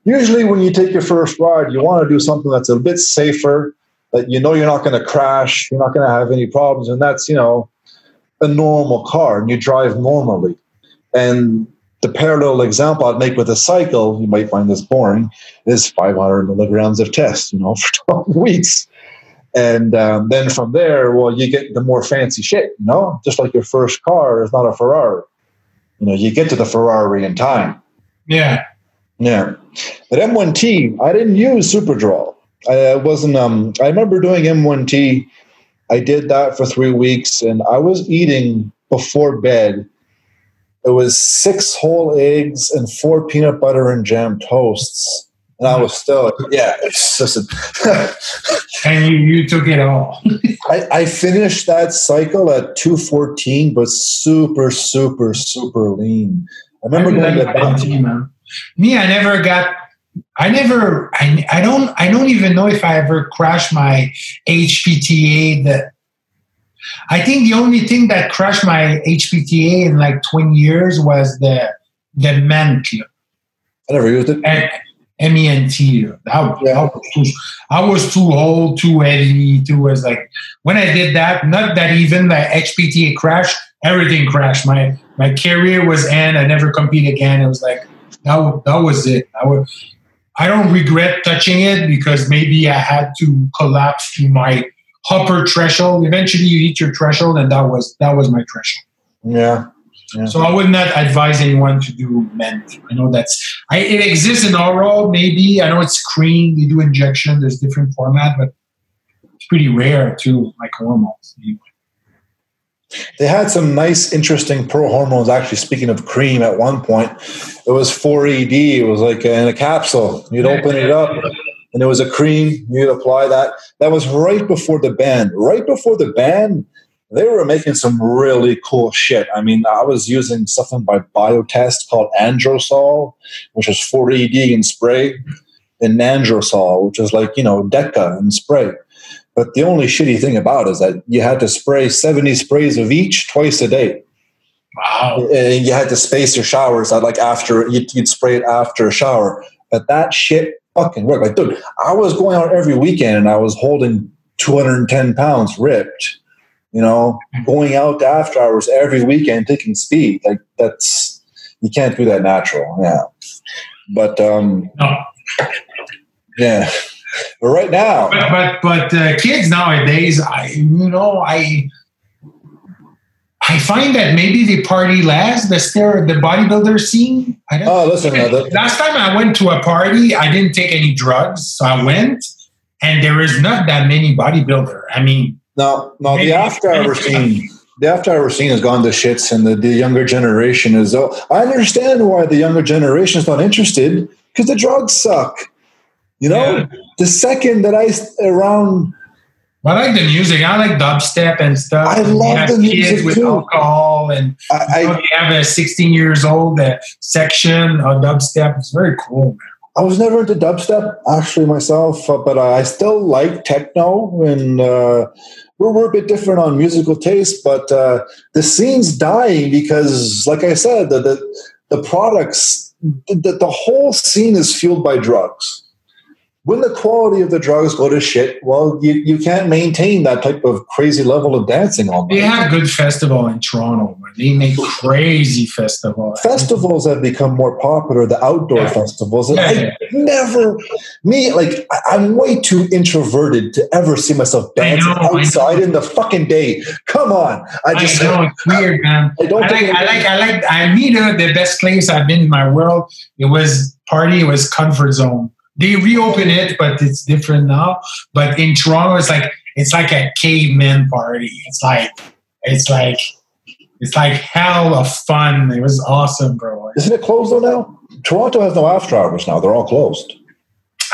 B: usually when you take your first ride, you want to do something that's a bit safer. That you know you're not going to crash, you're not going to have any problems, and that's you know a normal car, and you drive normally and the parallel example I'd make with a cycle, you might find this boring, is 500 milligrams of test, you know, for 12 weeks. And um, then from there, well, you get the more fancy shit, you know, just like your first car is not a Ferrari. You know, you get to the Ferrari in time.
A: Yeah.
B: Yeah. But M1T, I didn't use Superdrol. I wasn't, um, I remember doing M1T. I did that for three weeks and I was eating before bed it was six whole eggs and four peanut butter and jam toasts. And I was still, yeah,
A: a and you, you took it all.
B: I, I finished that cycle at 214, but super, super, super lean. I remember I going to.
A: Man. Me, I never got I never I, I don't I don't even know if I ever crashed my HPTA the I think the only thing that crushed my HPTA in like 20 years was the the MENT.
B: I never used it.
A: And, M-E-N-T. Yeah. that was too, I was too old, too heavy, too was like when I did that, not that even the HPTA crashed, everything crashed. My my career was end. I never compete again. It was like that, that was it. I would I don't regret touching it because maybe I had to collapse to my upper threshold. Eventually, you hit your threshold, and that was that was my threshold.
B: Yeah. yeah.
A: So I would not advise anyone to do MENT. I know that's I, it exists in oral, maybe. I know it's cream. They do injection. There's different format, but it's pretty rare too, like hormones. Anyway.
B: They had some nice, interesting pro hormones. Actually, speaking of cream, at one point, it was 4ED. It was like in a capsule. You'd open it up, and it was a cream. You'd apply that. That was right before the ban. Right before the ban, they were making some really cool shit. I mean, I was using something by Biotest called Androsol, which is 40 ED in spray, and Nandrosol, which is like, you know, Deca in spray. But the only shitty thing about it is that you had to spray 70 sprays of each twice a day.
A: Wow.
B: And you had to space your showers out like after you'd, you'd spray it after a shower. But that shit fucking worked. Like, dude, I was going out every weekend and I was holding 210 pounds ripped you know, going out after hours every weekend, taking speed. Like that's you can't do that natural. Yeah. But um
A: No.
B: yeah. But right now
A: But but, but uh, kids nowadays, I you know, I I find that maybe the party less. The stare the bodybuilder scene. I don't
B: Oh listen, uh,
A: Last time I went to a party, I didn't take any drugs, so I went, and there is not that many bodybuilder. I mean,
B: no no the after hour scene the after hour scene has gone to shits and the, the younger generation is oh I understand why the younger generation is not interested because the drugs suck. You know,
A: Yeah.
B: the second that I around
A: I like the music. I like dubstep and stuff.
B: I love the music
A: with
B: too.
A: alcohol, and
B: I,
A: you know,
B: I
A: they have a 16 years old uh, section of dubstep. It's very cool.
B: I was never into dubstep actually myself, uh, but I still like techno, and uh, we're, we're a bit different on musical taste. But uh, the scene's dying because, like I said, the the, the products, the, the whole scene is fueled by drugs. When the quality of the drugs go to shit, well, you, you can't maintain that type of crazy level of dancing all day.
A: They
B: night.
A: a good festival in Toronto. Man. They make crazy festival.
B: festivals have become more popular, the outdoor
A: Yeah.
B: festivals. And
A: Yeah,
B: I
A: yeah.
B: never, me, like, I- I'm way too introverted to ever see myself dancing
A: know,
B: outside in the fucking day. Come on. I
A: I
B: just,
A: know it's weird, man.
B: I don't
A: I like, I like, I like, I mean, uh, the best place I've been in my world. It was party. It was comfort zone. They reopen it, but it's different now. But in Toronto, it's like it's like a caveman party. It's like it's like it's like hell of fun. It was awesome, bro.
B: isn't it closed though now? Toronto has no after hours now. They're all closed.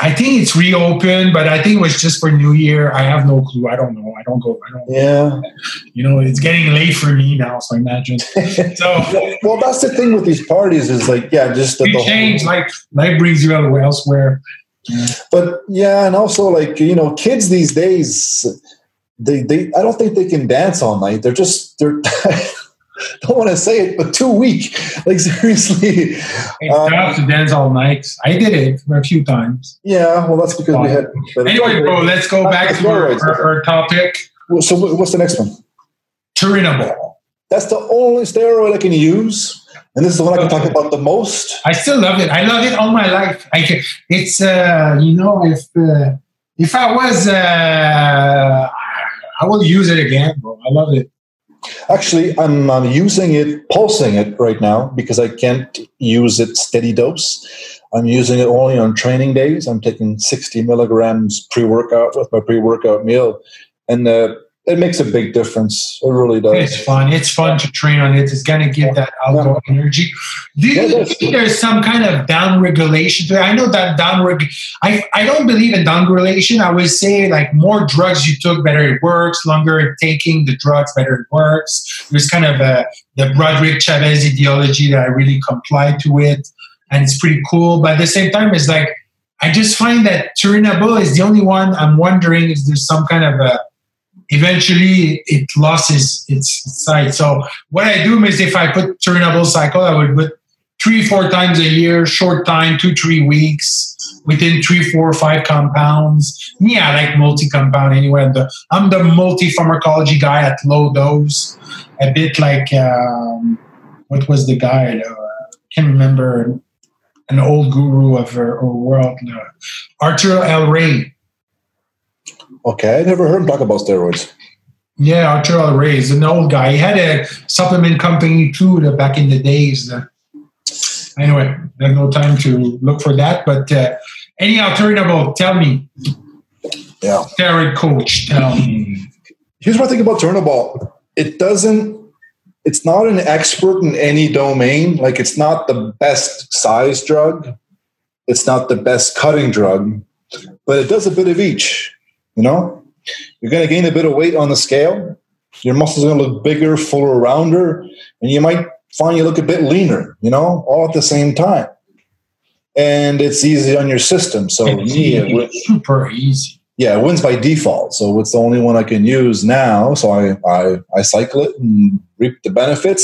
A: I think it's reopened, but I think it was just for New Year. I have no clue. I don't know. I don't go. I don't.
B: Yeah.
A: You know, it's getting late for me now. So I imagine. So
B: well, that's the thing with these parties is like, yeah, just the, the
A: change.
B: whole,
A: Like life brings you elsewhere.
B: but yeah, and also like, you know, kids these days, they, they, I don't think they can dance all night. They're just, they're, don't want to say it, but too weak. Like seriously.
A: It's
B: Um,
A: to dance all night. I did it a few times.
B: Yeah, well, that's because we had.
A: Anyway, bro, let's go back to our, our, our topic.
B: Well, So, what's the next one?
A: Turinabol.
B: That's the only steroid I can use, and this is the one I can talk about the most.
A: I still love it. I love it all my life. I can, it's uh, you know if uh, if I was uh, I will use it again, bro. I love it.
B: Actually, I'm, I'm using it, pulsing it right now because I can't use it steady dose. I'm using it only on training days. I'm taking 60 milligrams pre workout with my pre workout meal, and uh, it makes a big difference. It really does.
A: It's fun. It's fun to train on it. It's gonna give that outdoor energy. Do you
B: does.
A: think there's some kind of down regulation to it? I know that down reg. I I don't believe in down regulation. I would say like more drugs you took, better it works. Longer taking the drugs, better it works. There's kind of a the Broderick Chavez ideology that I really comply to it, and it's pretty cool. But at the same time, it's like I just find that Turinabol is the only one. I'm wondering if there's some kind of a eventually it loses its side. So what I do is if I put Turinabol cycle, I would put three, four times a year, short time, two, three weeks, within three, four, five compounds. Me, I like multi-compound anyway. I'm the, I'm the multi-pharmacology guy at low dose, a bit like um, what was the guy? Uh, can't remember. An old guru of our, our world, uh, Arthur L. Ray.
B: Okay, I never heard him talk about steroids.
A: Yeah. Ray is an old guy. He had a supplement company too the, back in the days. Anyway, I have no time to look for that. But uh, any alternative, tell me.
B: Yeah.
A: Steroid coach, tell me.
B: Here's what I think about Turinabol. It doesn't. It's not an expert in any domain. Like it's not the best size drug. It's not the best cutting drug, but it does a bit of each. You know, you're going to gain a bit of weight on the scale. Your muscles are going to look bigger, fuller, rounder, and you might find you look a bit leaner. You know, all at the same time. And it's easy on your system. So
A: It's
B: me, it would-
A: super easy.
B: yeah, it wins by default. So it's the only one I can use now. So I, I, I cycle it and reap the benefits.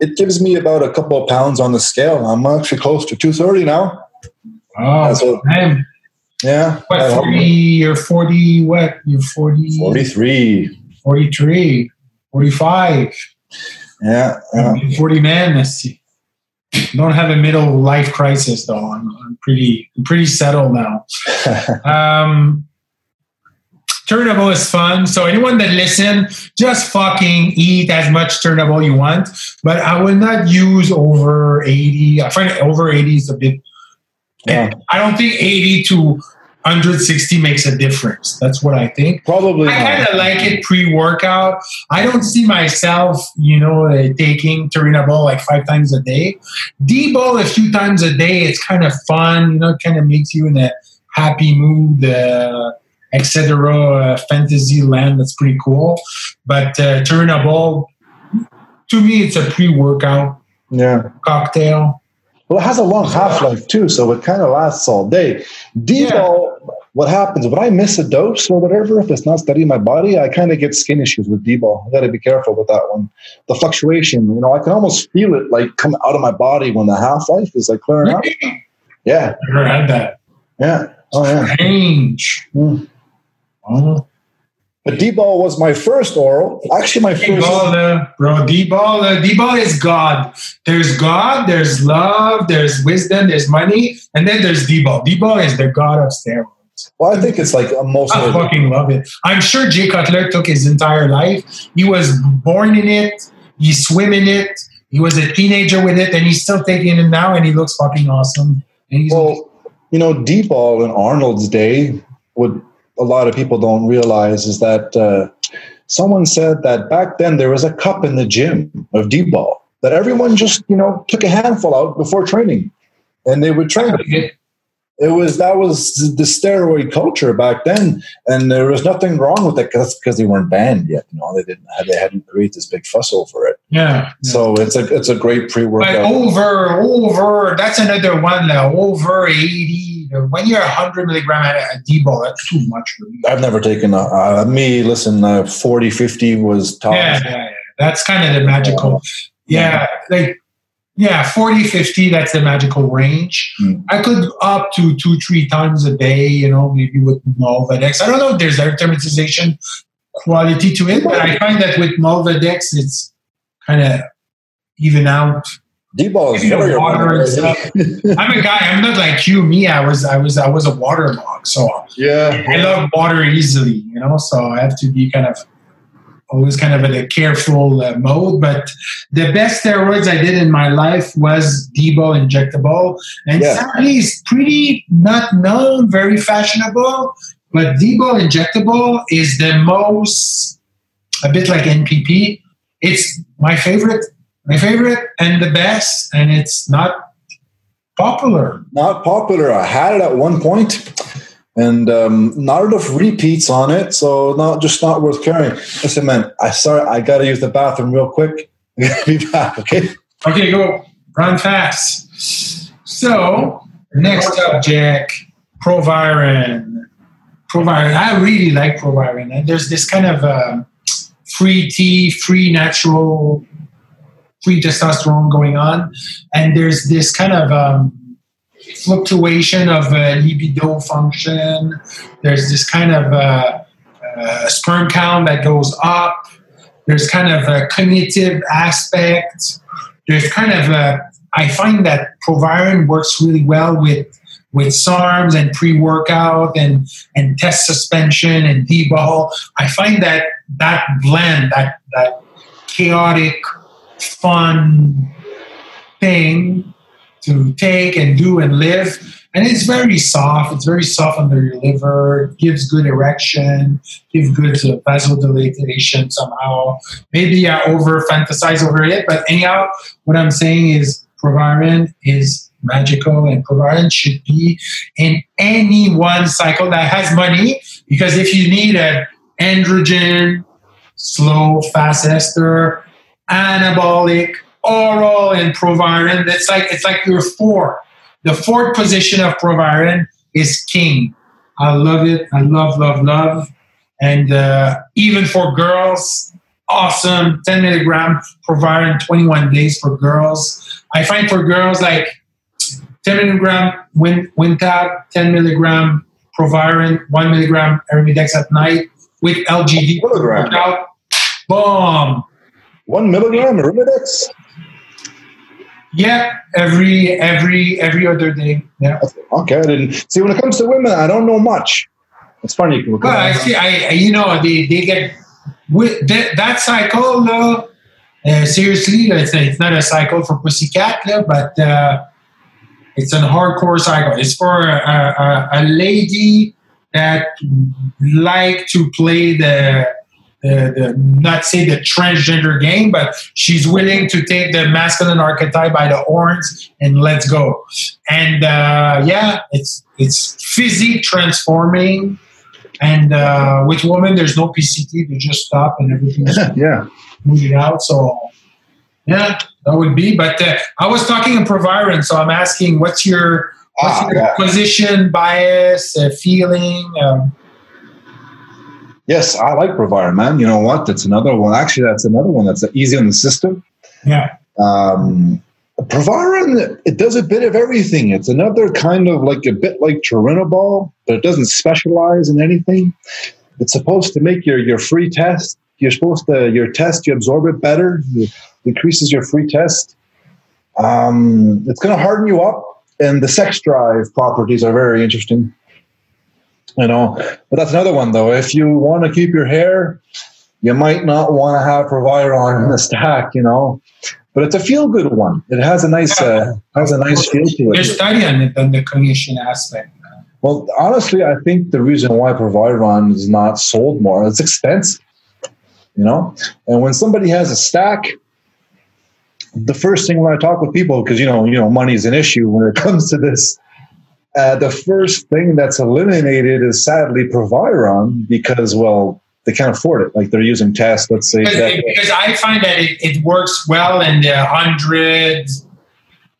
B: It gives me about a couple of pounds on the scale. I'm actually close to 230 now.
A: Oh,
B: So-
A: man.
B: Yeah.
A: What,
B: I-
A: 40, you're 40, what? You're 40,
B: 43.
A: 43, 45,
B: Yeah. yeah.
A: 40 man. Let's see. Don't have a middle life crisis though. I'm, I'm pretty, I'm pretty settled now. Um, Turinabol is fun. So anyone that listen, just fucking eat as much Turinabol you want. But I will not use over 80. I find over 80 is a bit
B: Yeah.
A: I don't think 80 to 160 makes a difference. That's what I think.
B: Probably.
A: I kind of like it pre-workout. I don't see myself, you know, uh, taking Turinabol like five times a day. D-ball a few times a day. It's kind of fun. You know, kind of makes you in a happy mood, uh, etc. Uh, fantasy land. That's pretty cool. But uh, Turinabol, to me, it's a pre-workout
B: Yeah.
A: cocktail.
B: Well, it has a long half life too, so it kind of lasts all day. D-ball, what happens when I miss a dose or whatever, if it's not steady in my body, I kind of get skin issues with D-ball. I got to be careful with that one. The fluctuation, you know, I can almost feel it like come out of my body when the half life is like clearing out. Yeah,
A: Never had that.
B: yeah, oh yeah.
A: Strange.
B: Mm.
A: Oh.
B: But D-ball was my first oral. Actually, my first.
A: D-ball, uh, bro. D-ball, uh, D-ball is God. There's God, there's love, there's wisdom, there's money, and then there's D-ball. D-ball is the God of steroids.
B: Well, I think it's like a most.
A: I fucking love it. I'm sure Jay Cutler took his entire life. He was born in it. He swim in it. He was a teenager with it, and he's still taking it now, and he looks fucking awesome. And he's
B: Well, you know, D-ball in Arnold's day, what a lot of people don't realize is that uh, someone said that back then there was a cup in the gym of D-ball that everyone just, you know, took a handful out before training, and they would train. It was that was the steroid culture back then, and there was nothing wrong with it because because they weren't banned yet. You know, they didn't they hadn't created this big fuss over it.
A: yeah.
B: So it's a it's a great pre-workout.
A: over, over, that's another one now. Over 80. When you're 100 milligram at a D-ball, that's too much for me.
B: I've never taken a, uh, me. Listen, uh, 40, 50 was top.
A: Yeah, yeah, yeah. That's kind of the magical. Yeah, like, yeah, 40, 50, that's the magical range.
B: Mm.
A: I could up to two, three times a day, you know, maybe with Nolvadex. I don't know if there's aromatization quality to it, but I find that with Nolvadex, it's kind of even out.
B: D-ball is very
A: water and stuff. I'm a guy. I'm not like you. Me, I was, I was, I was a waterlog. So
B: yeah.
A: I love water easily, you know. So I have to be kind of always kind of in a careful uh, mode. But the best steroids I did in my life was D-ball injectable, and
B: Yeah.
A: sadly, it's pretty not known, very fashionable. But D-ball injectable is the most a bit like NPP. It's my favorite, my favorite, and the best, and it's not popular.
B: Not popular. I had it at one point, and um, not enough repeats on it, so not just not worth carrying. Listen, man, I sorry, I got to use the bathroom real quick. I gotta be back, okay?
A: Okay, go run fast. So next up, Jack Proviron. Proviron. I really like Proviron. And there's this kind of um free tea, free natural, free testosterone going on, and there's this kind of um, fluctuation of uh, libido function. There's this kind of uh, uh, sperm count that goes up. There's kind of a cognitive aspect. There's kind of a, I find that Proviron works really well with with SARMs and pre-workout and and test suspension and D-ball. I find that that blend, that that chaotic, fun thing to take and do and live. And it's very soft. It's very soft under your liver. Gives good erection, gives good uh, vasodilation somehow. Maybe I over fantasize over it, but anyhow, what I'm saying is Proviron is magical, and Proviron should be in any one cycle that has money. Because if you need an androgen, slow, fast ester, anabolic, oral, and Proviron, it's like it's like your four. The fourth position of Proviron is king. I love it. I love, love, love. And uh, even for girls, awesome. 10 milligram Proviron 21 days for girls. I find for girls like 10 milligram Win, Wintap, 10 milligram Proviron, 1 milligram Arimidex at night with LGD
B: Milligram.
A: Boom.
B: One milligram of Arimidex?
A: Yeah, every every every other day. Yeah.
B: Okay, I didn't see. When it comes to women, I don't know much. It's funny.
A: Well, I see. I, you know they, they get with that, that cycle. No, uh, seriously, it's, it's not a cycle for pussycat, no, but uh, it's a hardcore cycle. It's for a, a, a lady that like to play the, the, the not say the transgender game, but she's willing to take the masculine archetype by the horns and let's go. And uh, yeah, it's it's physique transforming. And uh, with women, there's no PCT; they just stop and everything.
B: yeah.
A: moving out. So yeah, that would be. But uh, I was talking in Proviron, so I'm asking, what's your what's
B: Ah,
A: your
B: yeah.
A: position, bias, uh, feeling? Um,
B: Yes, I like Proviron, man. You know what? That's another one. Actually, that's another one that's easy on the system.
A: yeah,
B: Um, Proviron, it does a bit of everything. It's another kind of like a bit like Turinabol, but it doesn't specialize in anything. It's supposed to make your, your free test. You're supposed to, your test, you absorb it better. It increases your free test. Um, it's going to harden you up, and the sex drive properties are very interesting. You know, but that's another one though. If you want to keep your hair, you might not want to have Proviron in the stack. You know, but it's a feel good one. It has a nice uh, has a nice feel to
A: there's
B: it.
A: study on it on the cognition aspect.
B: Well, honestly, I think the reason why Proviron is not sold more, it's expensive. You know, and when somebody has a stack, the first thing when I talk with people, because you know, you know, money is an issue when it comes to this. Uh, the first thing that's eliminated is sadly Proviron because, well, they can't afford it. Like they're using tests, let's say.
A: Because,
B: that-
A: because I find that it, it works well in the hundreds,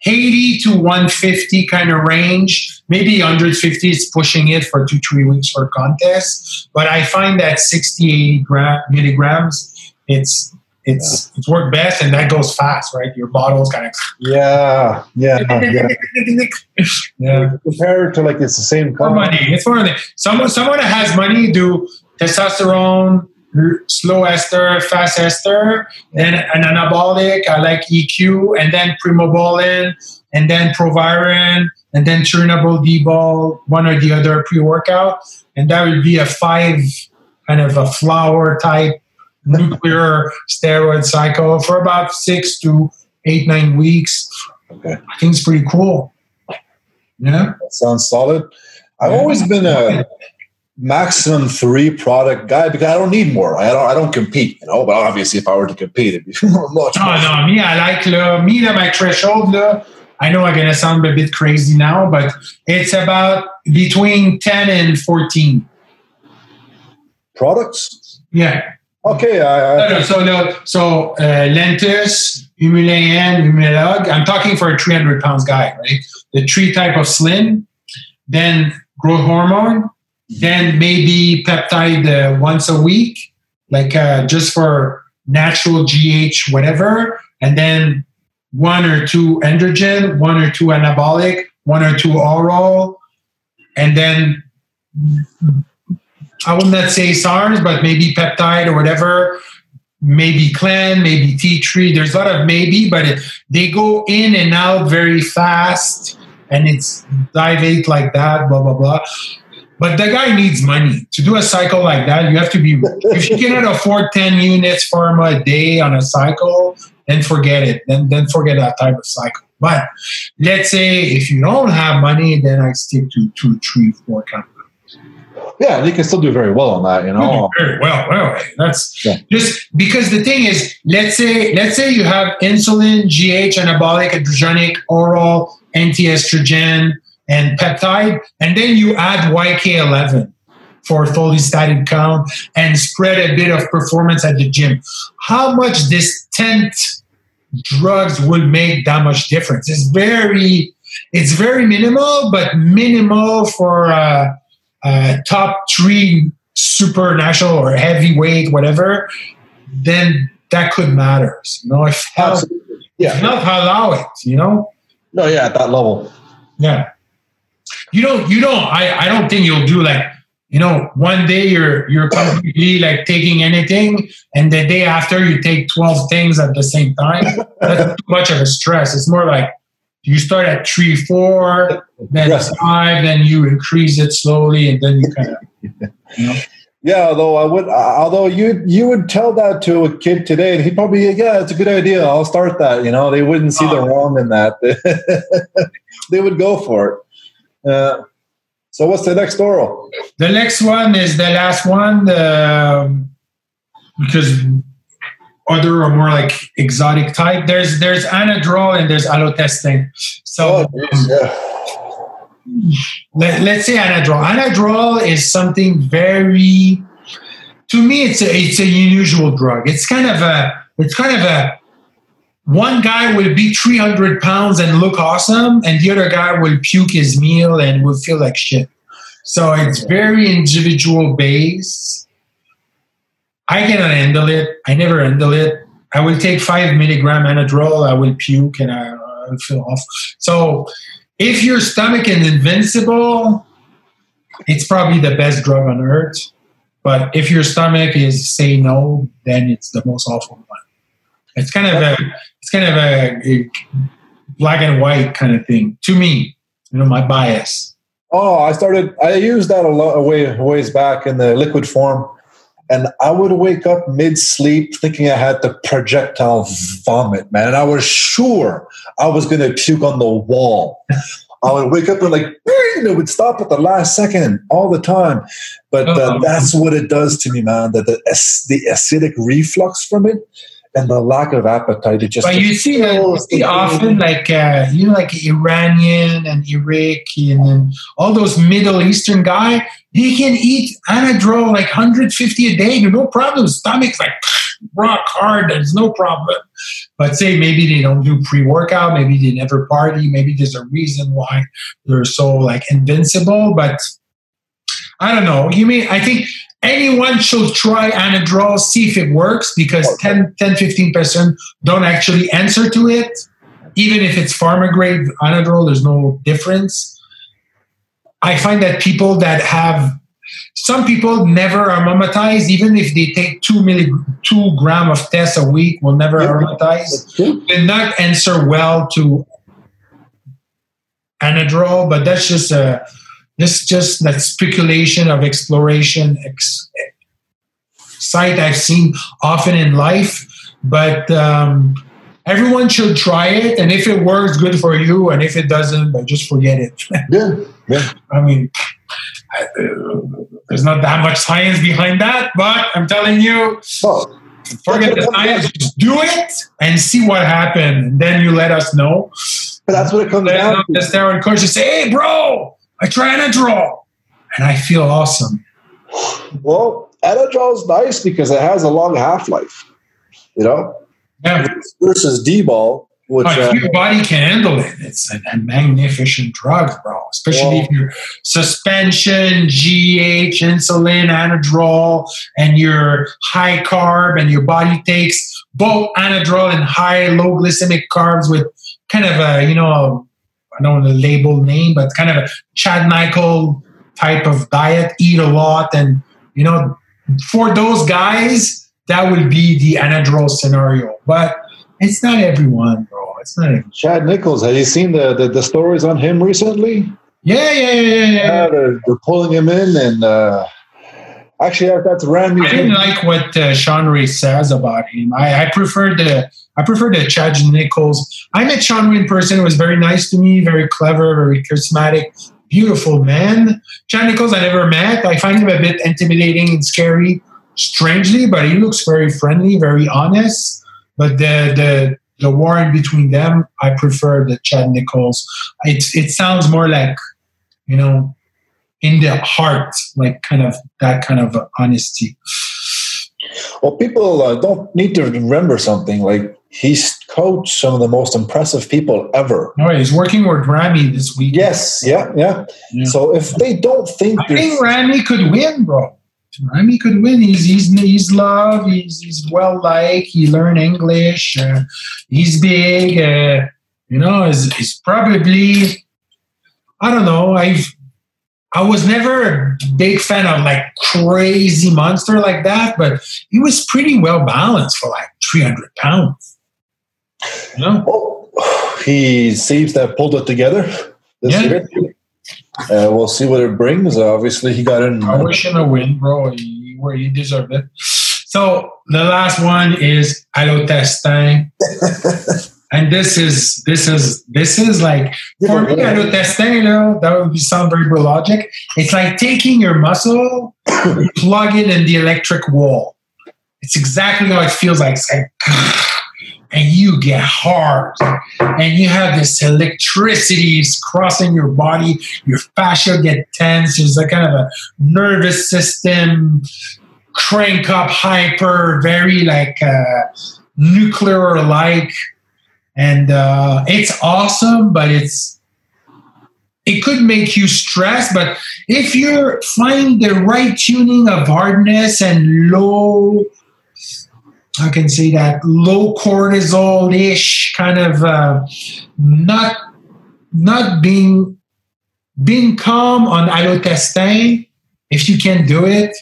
A: 80 to 150 kind of range. Maybe 150 is pushing it for two, three weeks for contests. But I find that 60, 80 gra- milligrams, it's it's it's worked best and that goes fast, right? Your bottle's kind of
B: yeah, yeah, yeah.
A: yeah.
B: Compared to like it's the same
A: for money. It's for money. Someone, someone that has money do testosterone, slow ester, fast ester, then an anabolic. I like EQ, and then primobolan, and then proviron, and then Turinabol D-ball, one or the other pre-workout, and that would be a five kind of a flower type nuclear steroid cycle for about six to eight nine weeks.
B: Okay.
A: I think it's pretty cool. Yeah.
B: That sounds solid. I've always been a maximum three product guy because I don't need more. I don't. I don't compete, you know. But obviously, if I were to compete, it'd be much.
A: No,
B: more.
A: no, me, I like le, me, my threshold, là, I know I'm going to sound a bit crazy now, but it's about between 10 and 14.
B: products.
A: Yeah.
B: Okay,
A: No, no, so, no, so uh, Lantus, Humulin, I'm talking for a 300 pounds guy, right? The three type of slim, then growth hormone, then maybe peptide uh, once a week, like uh, just for natural GH, whatever, and then one or two androgen, one or two anabolic, one or two oral, and then I not say SARMs, but maybe peptide or whatever, maybe clen, maybe T3. There's a lot of maybe, but it, they go in and out very fast, and it's dilate like that, blah blah blah. But the guy needs money to do a cycle like that. You have to be if you cannot afford ten units pharma a day on a cycle, then forget it. Then then forget that type of cycle. But let's say if you don't have money, then I stick to two, three, four kind
B: yeah, they can still do very well on that. You know.
A: very well. Well, that's
B: Yeah.
A: just because the thing is, let's say let's say you have insulin, GH, anabolic, adrogenic, oral, anti-estrogen, and peptide, and then you add YK11 for follistatin count and spread a bit of performance at the gym. How much this tent drugs would make that much difference? It's very, it's very minimal, but minimal for uh, uh, top three super national or heavyweight, whatever. Then that could matter. You know, if health,
B: yeah,
A: if health allow it, you know.
B: No, yeah, at that level.
A: Yeah. You don't. You don't. I. I don't think you'll do like. You know, one day you're you're completely like taking anything, and the day after you take twelve things at the same time. That's too much of a stress. It's more like you start at three, four, then
B: Yes.
A: five, then you increase it slowly, and then you kind of. You know?
B: Yeah, although I would, although you you would tell that to a kid today, and he'd probably, yeah, it's a good idea. I'll start that. You know, they wouldn't see the wrong in that. they would go for it. Uh, so, what's the next oral?
A: The next one is the last one um, because other or more like exotic type. There's there's anadrol and there's Halotestin. So
B: Oh, um, yeah.
A: let, let's say anadrol. Anadrol is something very to me it's a it's a unusual drug. It's kind of a it's kind of a one guy will be 300 pounds and look awesome, and the other guy will puke his meal and will feel like shit. So it's very individual based. I cannot handle it. I never handle it. I will take five milligram Anadrol. I will puke and I, will feel off. So if your stomach is invincible, it's probably the best drug on earth. But if your stomach is say no, then it's the most awful one. It's kind of a it's kind of a, a black and white kind of thing to me. You know, my bias.
B: Oh, I started. I used that a lot way ways back in the liquid form, and I would wake up mid sleep thinking I had the projectile vomit, man, and I was sure I was going to puke on the wall. I would wake up and like, and it would stop at the last second all the time. But uh, that's what it does to me, man. That the the acidic reflux from it and the lack of appetite. It just
A: But you see that you see often like uh, you know like Iranian and Iraqi and then all those Middle Eastern guy, he can eat Anadrol like 150 a day, no problem. Stomach's like rock hard, there's no problem. But say maybe they don't do pre-workout, maybe they never party, maybe there's a reason why they're so like invincible. But I don't know. You mean I think anyone should try Anadrol, see if it works because 10, 10 15% don't actually answer to it. Even if it's pharma grade Anadrol, there's no difference. I find that people that have some people never aromatize, even if they take two milli, two gram of test a week, will never
B: Yeah.
A: aromatize. Will not answer well to Anadrol, but that's just a this just that speculation of exploration ex, site I've seen often in life. But um, everyone should try it, and if it works, good for you. And if it doesn't, but just forget it.
B: Yeah, yeah.
A: I mean, I, uh, there's not that much science behind that, but I'm telling you,
B: Oh,
A: forget the science. Just do it and see what happens, and then you let us know.
B: but that's what it comes
A: Let us know
B: down to.
A: steroid coach just say, "Hey, bro, I try Anadrol, and I feel awesome."
B: Well, Anadrol is nice because it has a long half life. You know,
A: Yeah,
B: versus D-ball, which uh,
A: your body can handle it. It's a, a magnificent drug, bro. Especially
B: Well-
A: if you're suspension, GH, insulin, anadrol, and you're high carb, and your body takes both anadrol and high low glycemic carbs with kind of a you know I don't want to label name, but kind of a Chad Michael type of diet. Eat a lot, and you know for those guys that would be the anadrol scenario, but. It's not everyone, bro. It's not. Everyone.
B: Chad Nicholls. Have you seen the, the the stories on him recently?
A: Yeah, yeah, yeah, yeah, yeah.
B: Yeah, they're, they're pulling him in, and uh, actually, that's Randy.
A: I didn't like what uh, Shawn Ray says about him. I, I prefer the I prefer the Chad Nicholls. I met Shawn Ray in person. It was very nice to me, very clever, very charismatic, beautiful man. Chad Nicholls I never met. I find him a bit intimidating and scary, strangely, but he looks very friendly, very honest. But the the the war in between them, I prefer the Chad Nicholls. It it sounds more like, you know, in the heart, like kind of that kind of honesty.
B: Well, people uh, don't need to remember something like he's coached some of the most impressive people ever.
A: No, he's working with Ramy this week.
B: Yes, yeah, yeah,
A: Yeah.
B: So if they don't think,
A: I think Ramy could win, bro. Ramy could win. He's he's he's loved. He's he's well liked. He learned English. Uh, he's big. Uh, you know, he's, he's probably. I don't know. I've. I was never a big fan of like crazy monster like that, but he was pretty well balanced for like 300 pounds. You know?
B: Oh, he seems to have pulled it together this
A: Yeah.
B: year. Uh, we'll see what it brings. obviously, he got in.
A: I wish him a win, bro. He, where he deserved it. So the last one is Halotestin. and this is this is this is like for me, Halotestin, know, that would be sound very logic. It's like taking your muscle, plug it in the electric wall. It's exactly how it feels like. It's like and you get hard and you have this electricity is crossing your body your fascia get tense there's a kind of a nervous system crank up hyper very like uh, nuclear like and uh, it's awesome but it's it could make you stressed but if you find the right tuning of hardness and low I can say that low cortisol ish kind of uh, not not being being calm on Halotestin. If you can do it,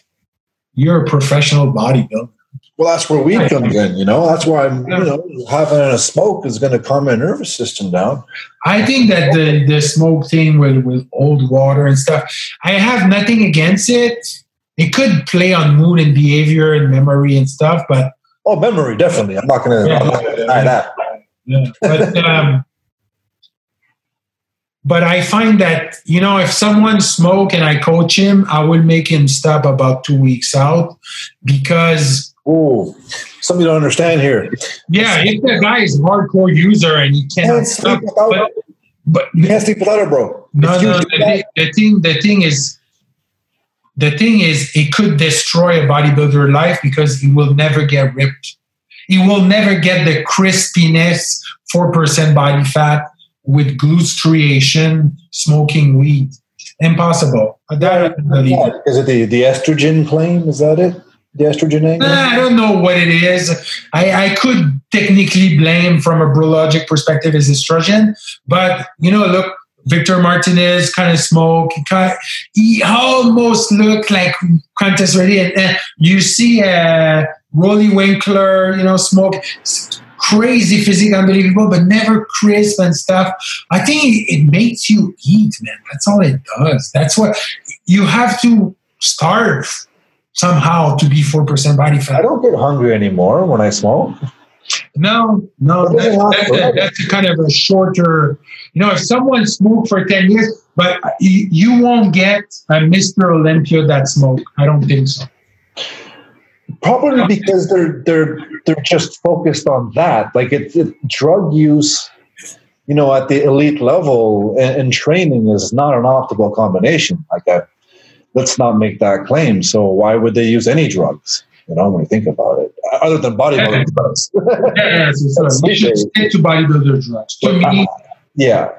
A: you're a professional bodybuilder.
B: Well, that's where weed comes in. You know, that's why I'm. You know, having a smoke is going to calm my nervous system down.
A: I think that the the smoke thing with with old water and stuff. I have nothing against it. It could play on mood and behavior and memory and stuff, but
B: Oh, memory, definitely. I'm not going to deny that.
A: Yeah, but um, but I find that you know if someone smoke and I coach him, I will make him stop about two weeks out because
B: Oh, something you don't understand here.
A: yeah, if the guy is a hardcore user and he cannot
B: can't
A: stop,
B: without,
A: but but
B: you can't sleep without it, bro.
A: no, no, the,
B: that-
A: the thing the thing is. The thing is, it could destroy a bodybuilder life because he will never get ripped. He will never get the crispiness, four percent body fat with glute striation, smoking weed. Impossible. That I.
B: Yeah, Is it the, the estrogen claim? Is that it? The estrogen angle?
A: I don't know what it is. I, I could technically blame from a brologic perspective as estrogen, but you know, look, Victor Martinez kind of smoke. He, kind he almost looked like contest ready, and, and you see uh, Roelly Winklaar, you know, smoke crazy physique, unbelievable, but never crisp and stuff. I think it makes you eat, man. That's all it does. That's what you have to starve somehow to be four percent body fat.
B: I don't get hungry anymore when I smoke.
A: No, no,
B: does it
A: that, that's, a,
B: forever?
A: that's a kind of a shorter. You know, if someone smoked for ten years, but you, you won't get a Mr. Olympia that smoke. I don't think so.
B: Probably because they're they're they're just focused on that. Like it's it, drug use, you know, at the elite level and, and training is not an optimal combination. Like I, let's not make that claim. So why would they use any drugs? You know, when you think about it, other than bodybuilding drugs.
A: Yeah, so, so you should to bodybuilder drugs. Me, uh,
B: Yeah,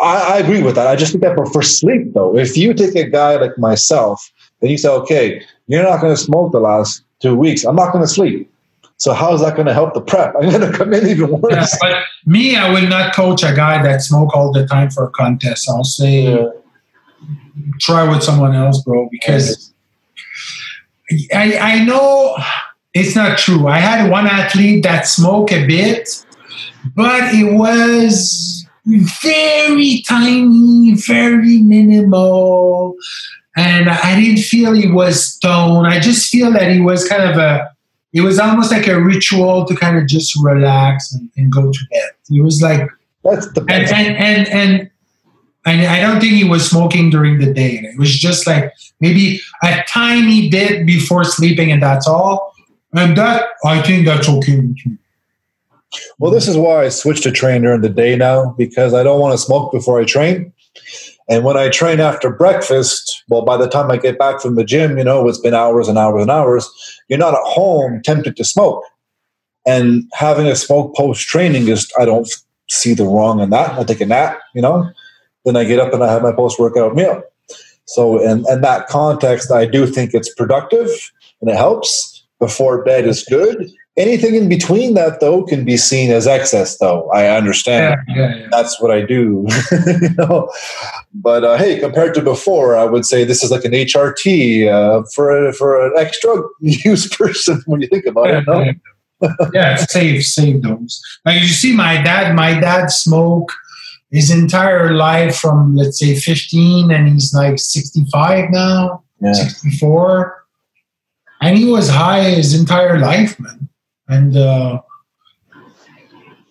B: I, I agree with that. I just think that for, for sleep, though, if you take a guy like myself and you say, okay, you're not going to smoke the last two weeks, I'm not going to sleep. So how is that going to help the prep? I'm going to come in even
A: yeah,
B: worse.
A: but me, I will not coach a guy that smoke all the time for a contest. I'll say
B: Yeah.
A: try with someone else, bro, because I, I know it's not true. I had one athlete that smoked a bit, but it was very tiny, very minimal. And I didn't feel he was stoned. I just feel that he was kind of a, it was almost like a ritual to kind of just relax and, and go to bed. It was like,
B: That's the
A: and
B: best.
A: and and and and I don't think he was smoking during the day. It was just like maybe a tiny bit before sleeping, and that's all. And that I think that's okay with me.
B: Well, this is why I switched to train during the day now because I don't want to smoke before I train. And when I train after breakfast, well, by the time I get back from the gym, you know, it's been hours and hours and hours, you're not at home tempted to smoke. And having a smoke post training is, I don't see the wrong in that. I take a nap, you know, then I get up and I have my post workout meal. So, in, in that context, I do think it's productive and it helps. Before bed is good. Anything in between that, though, can be seen as excess, though. I understand.
A: Yeah, yeah, yeah.
B: That's what I do. you know? But uh, hey, compared to before, I would say this is like an HRT uh, for, a, for an extra use person when you think about it. No?
A: yeah, save save those. Like you see, my dad, my dad smoked his entire life from let's say 15, and he's like 65 now,
B: Yeah.
A: 64, and he was high his entire life, man. And uh,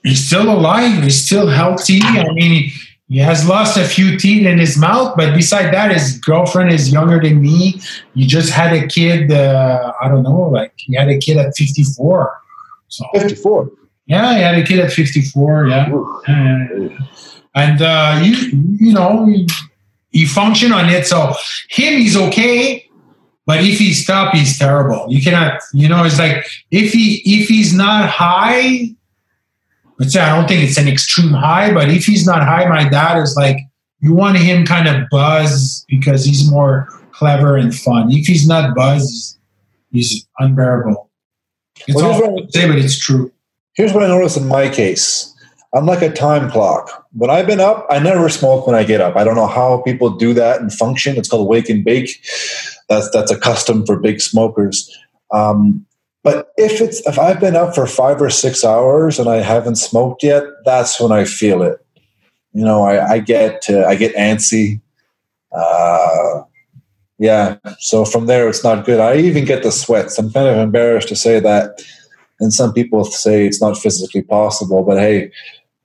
A: he's still alive. He's still healthy. I mean, he has lost a few teeth in his mouth, but beside that, his girlfriend is younger than me. He just had a kid. Uh, I don't know, like he had a kid at 54. So
B: 54.
A: yeah, he had a kid at 54. Yeah. Yeah, yeah, yeah. And uh, you, you know, he, he functioned on it. So him, he's okay. But if he stop, he's terrible. You cannot, you know, it's like if he if he's not high, let's say I don't think it's an extreme high, but if he's not high, my dad is like, you want him kind of buzz because he's more clever and fun. If he's not buzz, he's unbearable. It's
B: Well,
A: all
B: what I-
A: I say, but it's true.
B: Here's what I noticed in my case. I'm like a time clock. When I've been up, I never smoke when I get up. I don't know how people do that and function. It's called wake and bake. That's that's a custom for big smokers. Um, but if it's if I've been up for five or six hours and I haven't smoked yet, that's when I feel it. You know, I, I get uh, I get antsy. Uh, yeah. So from there, it's not good. I even get the sweats. I'm kind of embarrassed to say that and some people say it's not physically possible but hey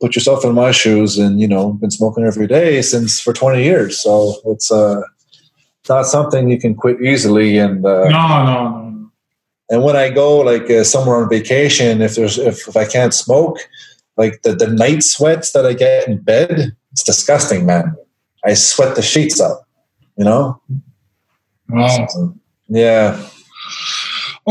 B: put yourself in my shoes and you know been smoking every day since for 20 years so it's uh not something you can quit easily and uh,
A: No, no, no.
B: and when i go like uh, somewhere on vacation if there's if, if i can't smoke like the, the night sweats that i get in bed it's disgusting man i sweat the sheets up you know
A: Wow.
B: yeah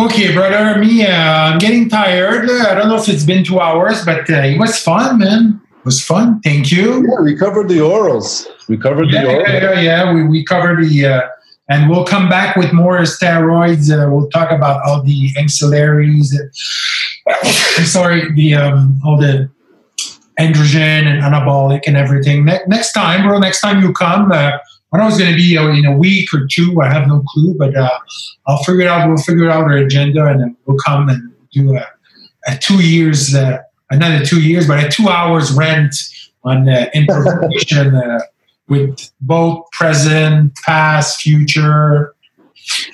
A: Okay, brother. Me, uh, I'm getting tired. I don't know if it's been two hours, but uh, it was fun, man. It was fun. Thank you.
B: yeah we covered the orals we covered
A: Yeah,
B: the orals
A: yeah. yeah. We, we covered the, uh, and we'll come back with more steroids. Uh, we'll talk about all the ancillaries. sorry, the um, all the androgen and anabolic and everything. Ne- next time, bro. Next time you come, uh, when I was going to be uh, in a week or two, I have no clue, but uh, I'll figure it out. We'll figure out our agenda, and then we'll come and do a, a two years, uh, another two years, but a two hours rent on uh, improvisation uh, with both present, past, future.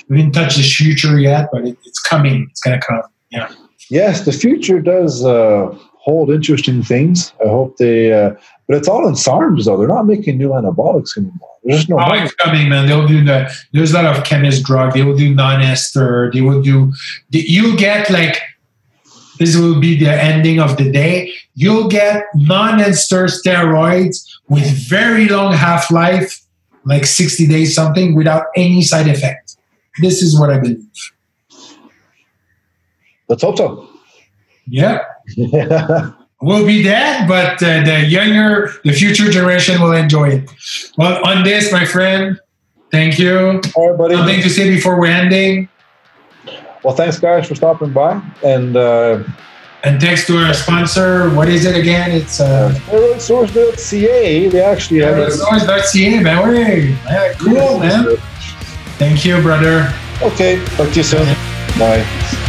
A: We didn't touch the future yet, but it, it's coming. It's going to come. Yeah.
B: Yes, the future does uh, hold interesting things. I hope they, uh, but it's all in SARMs though. They're not making new anabolics anymore. There's no.
A: Oh,
B: money.
A: it's coming, man. They'll do the. There's a lot of chemist drug. They will do non-ester. They will do. You'll get like. This will be the ending of the day. You'll get non-ester steroids with very long half-life, like 60 days something, without any side effect. This is what I believe.
B: Let's hope so.
A: Yeah, we'll be dead, but uh, the younger, the future generation will enjoy it. Well, on this, my friend, thank you.
B: all right, buddy.
A: Something to say before we're ending.
B: Well, thanks, guys, for stopping by. And uh,
A: And thanks to our sponsor. What is it again? It's uh,
B: they actually have
A: always.ca, man. Hey, yeah, cool, man. Thank you, brother.
B: Okay, talk to you soon. Bye.